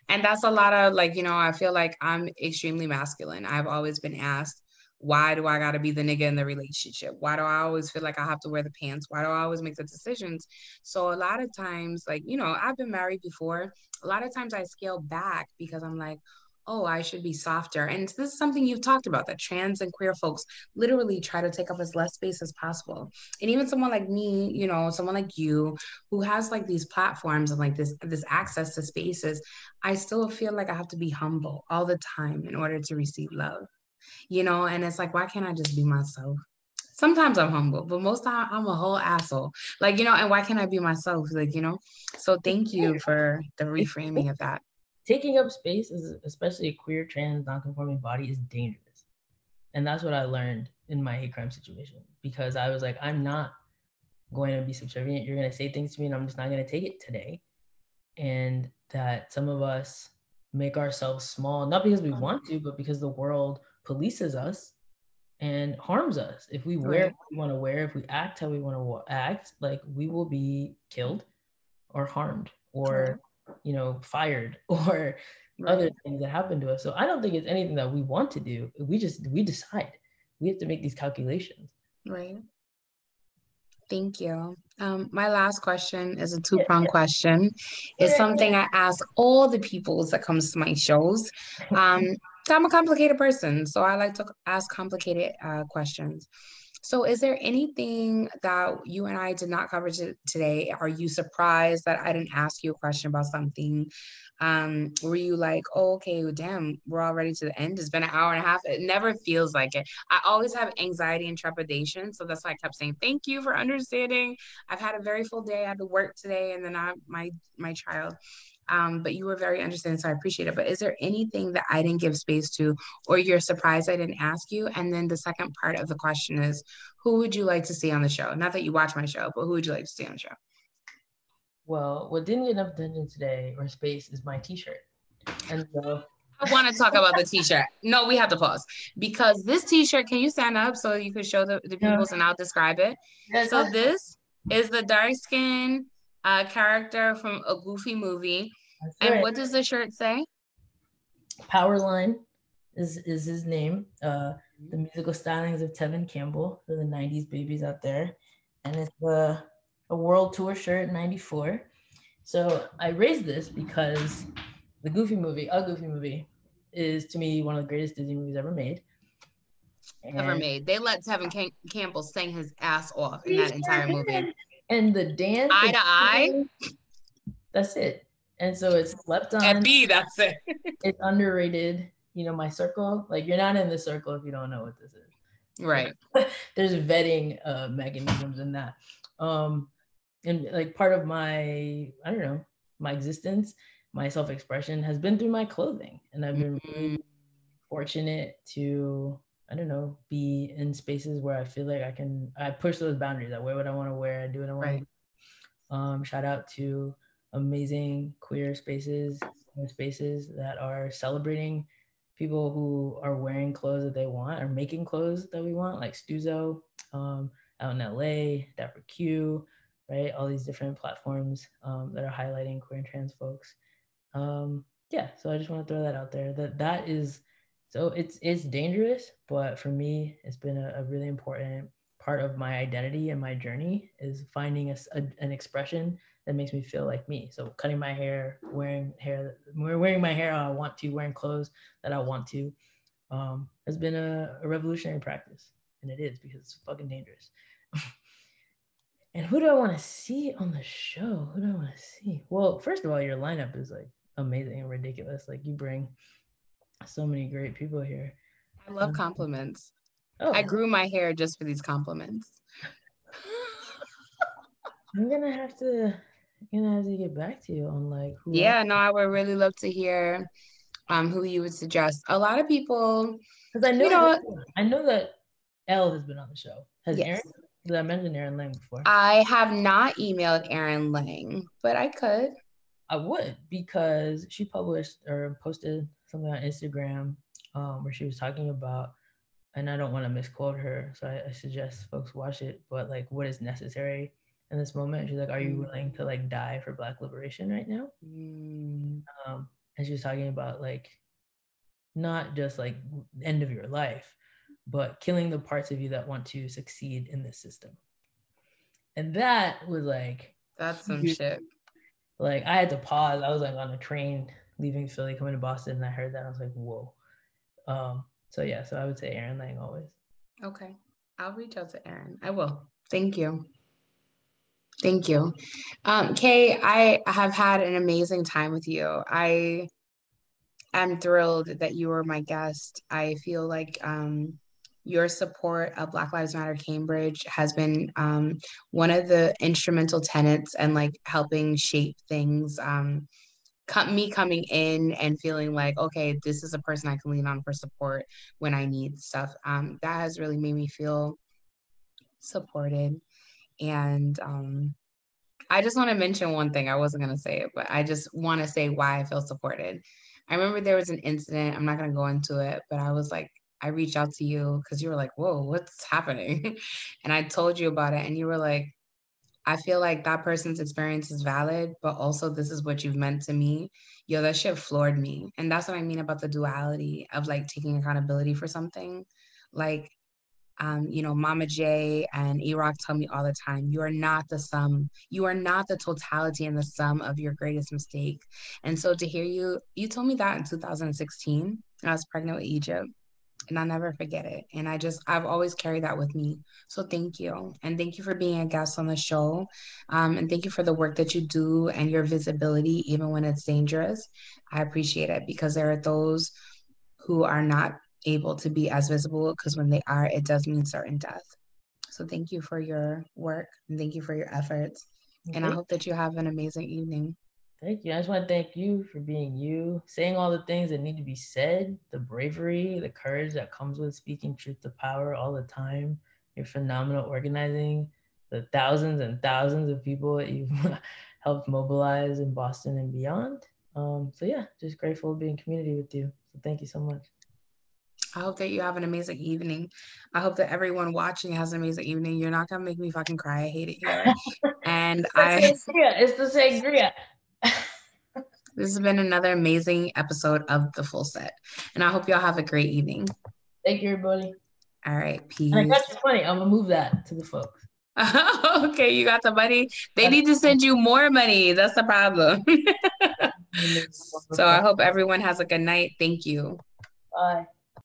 and that's a lot of like, you know, I feel like I'm extremely masculine. I've always been asked, why do I gotta be the nigga in the relationship? Why do I always feel like I have to wear the pants? Why do I always make the decisions? So a lot of times, like, you know, I've been married before. A lot of times I scale back because I'm like, oh, I should be softer. And this is something you've talked about that trans and queer folks literally try to take up as less space as possible. And even someone like me, you know, someone like you who has like these platforms and like this this access to spaces, I still feel like I have to be humble all the time in order to receive love. You know, and it's like why can't I just be myself? Sometimes I'm humble, but most time I'm a whole asshole. Like, you know, and why can't I be myself? Like, you know. So thank you for the reframing of that taking up space is especially a queer trans non-conforming body is dangerous. And that's what i learned in my hate crime situation because i was like i'm not going to be subservient. You're going to say things to me and i'm just not going to take it today. And that some of us make ourselves small not because we want to but because the world polices us and harms us. If we wear what we want to wear if we act how we want to act like we will be killed or harmed or you know, fired [LAUGHS] or right. other things that happen to us. So I don't think it's anything that we want to do. We just we decide. We have to make these calculations. Right. Thank you. Um, my last question is a two-pronged yeah. question. It's something I ask all the peoples that comes to my shows. [LAUGHS] Um, I'm a complicated person, so I like to ask complicated uh, questions. So, is there anything that you and I did not cover t- today? Are you surprised that I didn't ask you a question about something? Um, were you like, oh, okay, well, damn, we're already to the end? It's been an hour and a half. It never feels like it. I always have anxiety and trepidation. So that's why I kept saying, thank you for understanding. I've had a very full day. I had to work today, and then I my my child um, but you were very understanding, so I appreciate it. But is there anything that I didn't give space to, or you're surprised I didn't ask you? And then the second part of the question is, who would you like to see on the show? Not that you watch my show, but who would you like to see on the show? Well, what didn't get enough attention today or space is my T-shirt, and so. I want to talk about the t-shirt. No, we have to pause because this t-shirt. Can you stand up so you can show the, the peoples yeah. and I'll describe it. so this is the dark skin uh, character from a Goofy movie that's and right. what does the shirt say? Powerline is is his name. Uh, the musical stylings of Tevin Campbell for the '90s babies out there, and it's a a world tour shirt '94. So I raised this because the Goofy movie, a Goofy movie, is to me one of the greatest Disney movies ever made. And ever made. They let Tevin Cam- Campbell sing his ass off in that entire movie. And the dance, eye to eye. [LAUGHS] That's it and so it's slept on. At B, that's it. [LAUGHS] it's underrated. You know, my circle. Like you're not in the circle if you don't know what this is. Right. [LAUGHS] There's vetting uh, mechanisms in that. Um, and like part of my, I don't know, my existence, my self-expression has been through my clothing, and I've been mm-hmm. really fortunate to I don't know, be in spaces where I feel like I can I push those boundaries. I wear what I want to wear, I do what I want right. Um, shout out to amazing queer spaces spaces that are celebrating people who are wearing clothes that they want or making clothes that we want, like Stuzo um, out in LA, DapperQ, right? All these different platforms um, that are highlighting queer and trans folks. Um, yeah, so I just want to throw that out there. That that is so it's it's dangerous, but for me, it's been a, a really important part of my identity and my journey is finding a, a, an expression that makes me feel like me. So cutting my hair, wearing hair, wearing my hair how I want to, wearing clothes that I want to, um, has been a, a revolutionary practice, and it is because it's fucking dangerous. [LAUGHS] and who do I want to see on the show? Who do I want to see? Well, first of all, your lineup is like amazing and ridiculous. Like you bring so many great people here. I love um, compliments. Oh. I grew my hair just for these compliments. [LAUGHS] I'm gonna have to I'm gonna have to get back to you on like Yeah, no, I would really love to hear um who you would suggest. A lot of people because I know, you know I know that Elle has been on the show. Has yes. Erin did I mention Erin Lang before? I have not emailed Erin Lang, but I could. I would because she published or posted something on Instagram um, where she was talking about, and I don't want to misquote her, so I, I, suggest folks watch it. But like, what is necessary in this moment? She's like, "Are you mm. willing to like die for Black liberation right now?" Mm. Um, and she was talking about like, not just like end of your life, but killing the parts of you that want to succeed in this system. And that was like that's some shit. Like I had to pause. I was like on a train leaving Philly, coming to Boston, and I heard that. I was like, whoa. Um, so yeah, so I would say Erin Lang always. Okay. I'll reach out to Erin. I will. Thank you. Thank you. Um, Kay, I have had an amazing time with you. I am thrilled that you were my guest. I feel like um, your support of Black Lives Matter Cambridge has been um, one of the instrumental tenets and like helping shape things. Um, me coming in and feeling like, okay, this is a person I can lean on for support when I need stuff. Um, that has really made me feel supported. And um, I just want to mention one thing. I wasn't going to say it, but I just want to say why I feel supported. I remember there was an incident. I'm not going to go into it, but I was like, I reached out to you because you were like, whoa, what's happening? [LAUGHS] and I told you about it. And you were like, I feel like that person's experience is valid, but also this is what you've meant to me. Yo, that shit floored me. And that's what I mean about the duality of like taking accountability for something. Like, um, you know, Mama J and E-Rock tell me all the time, you are not the sum, you are not the totality and the sum of your greatest mistake. And so to hear you, you told me that in 2016, I was pregnant with Egypt and I'll never forget it. And I just, I've always carried that with me. So thank you. And thank you for being a guest on the show. Um, and thank you for the work that you do and your visibility, even when it's dangerous. I appreciate it because there are those who are not able to be as visible because when they are, it does mean certain death. So thank you for your work and thank you for your efforts. Mm-hmm. And I hope that you have an amazing evening. Thank you. I just want to thank you for being you, saying all the things that need to be said, the bravery, the courage that comes with speaking truth to power all the time. Your phenomenal organizing, the thousands and thousands of people that you've [LAUGHS] helped mobilize in Boston and beyond. Um, so yeah, just grateful to be in community with you. So thank you so much. I hope that you have an amazing evening. I hope that everyone watching has an amazing evening. You're not gonna make me fucking cry. I hate it here. and it's I sangria. it's the sangria. [LAUGHS] This has been another amazing episode of The Full Set. And I hope y'all have a great evening. Thank you, everybody. All right. Peace. And I got the money. I'm going to move that to the folks. [LAUGHS] okay. You got the money. They need to send you more money. That's the problem. [LAUGHS] so I hope everyone has a good night. Thank you. Bye.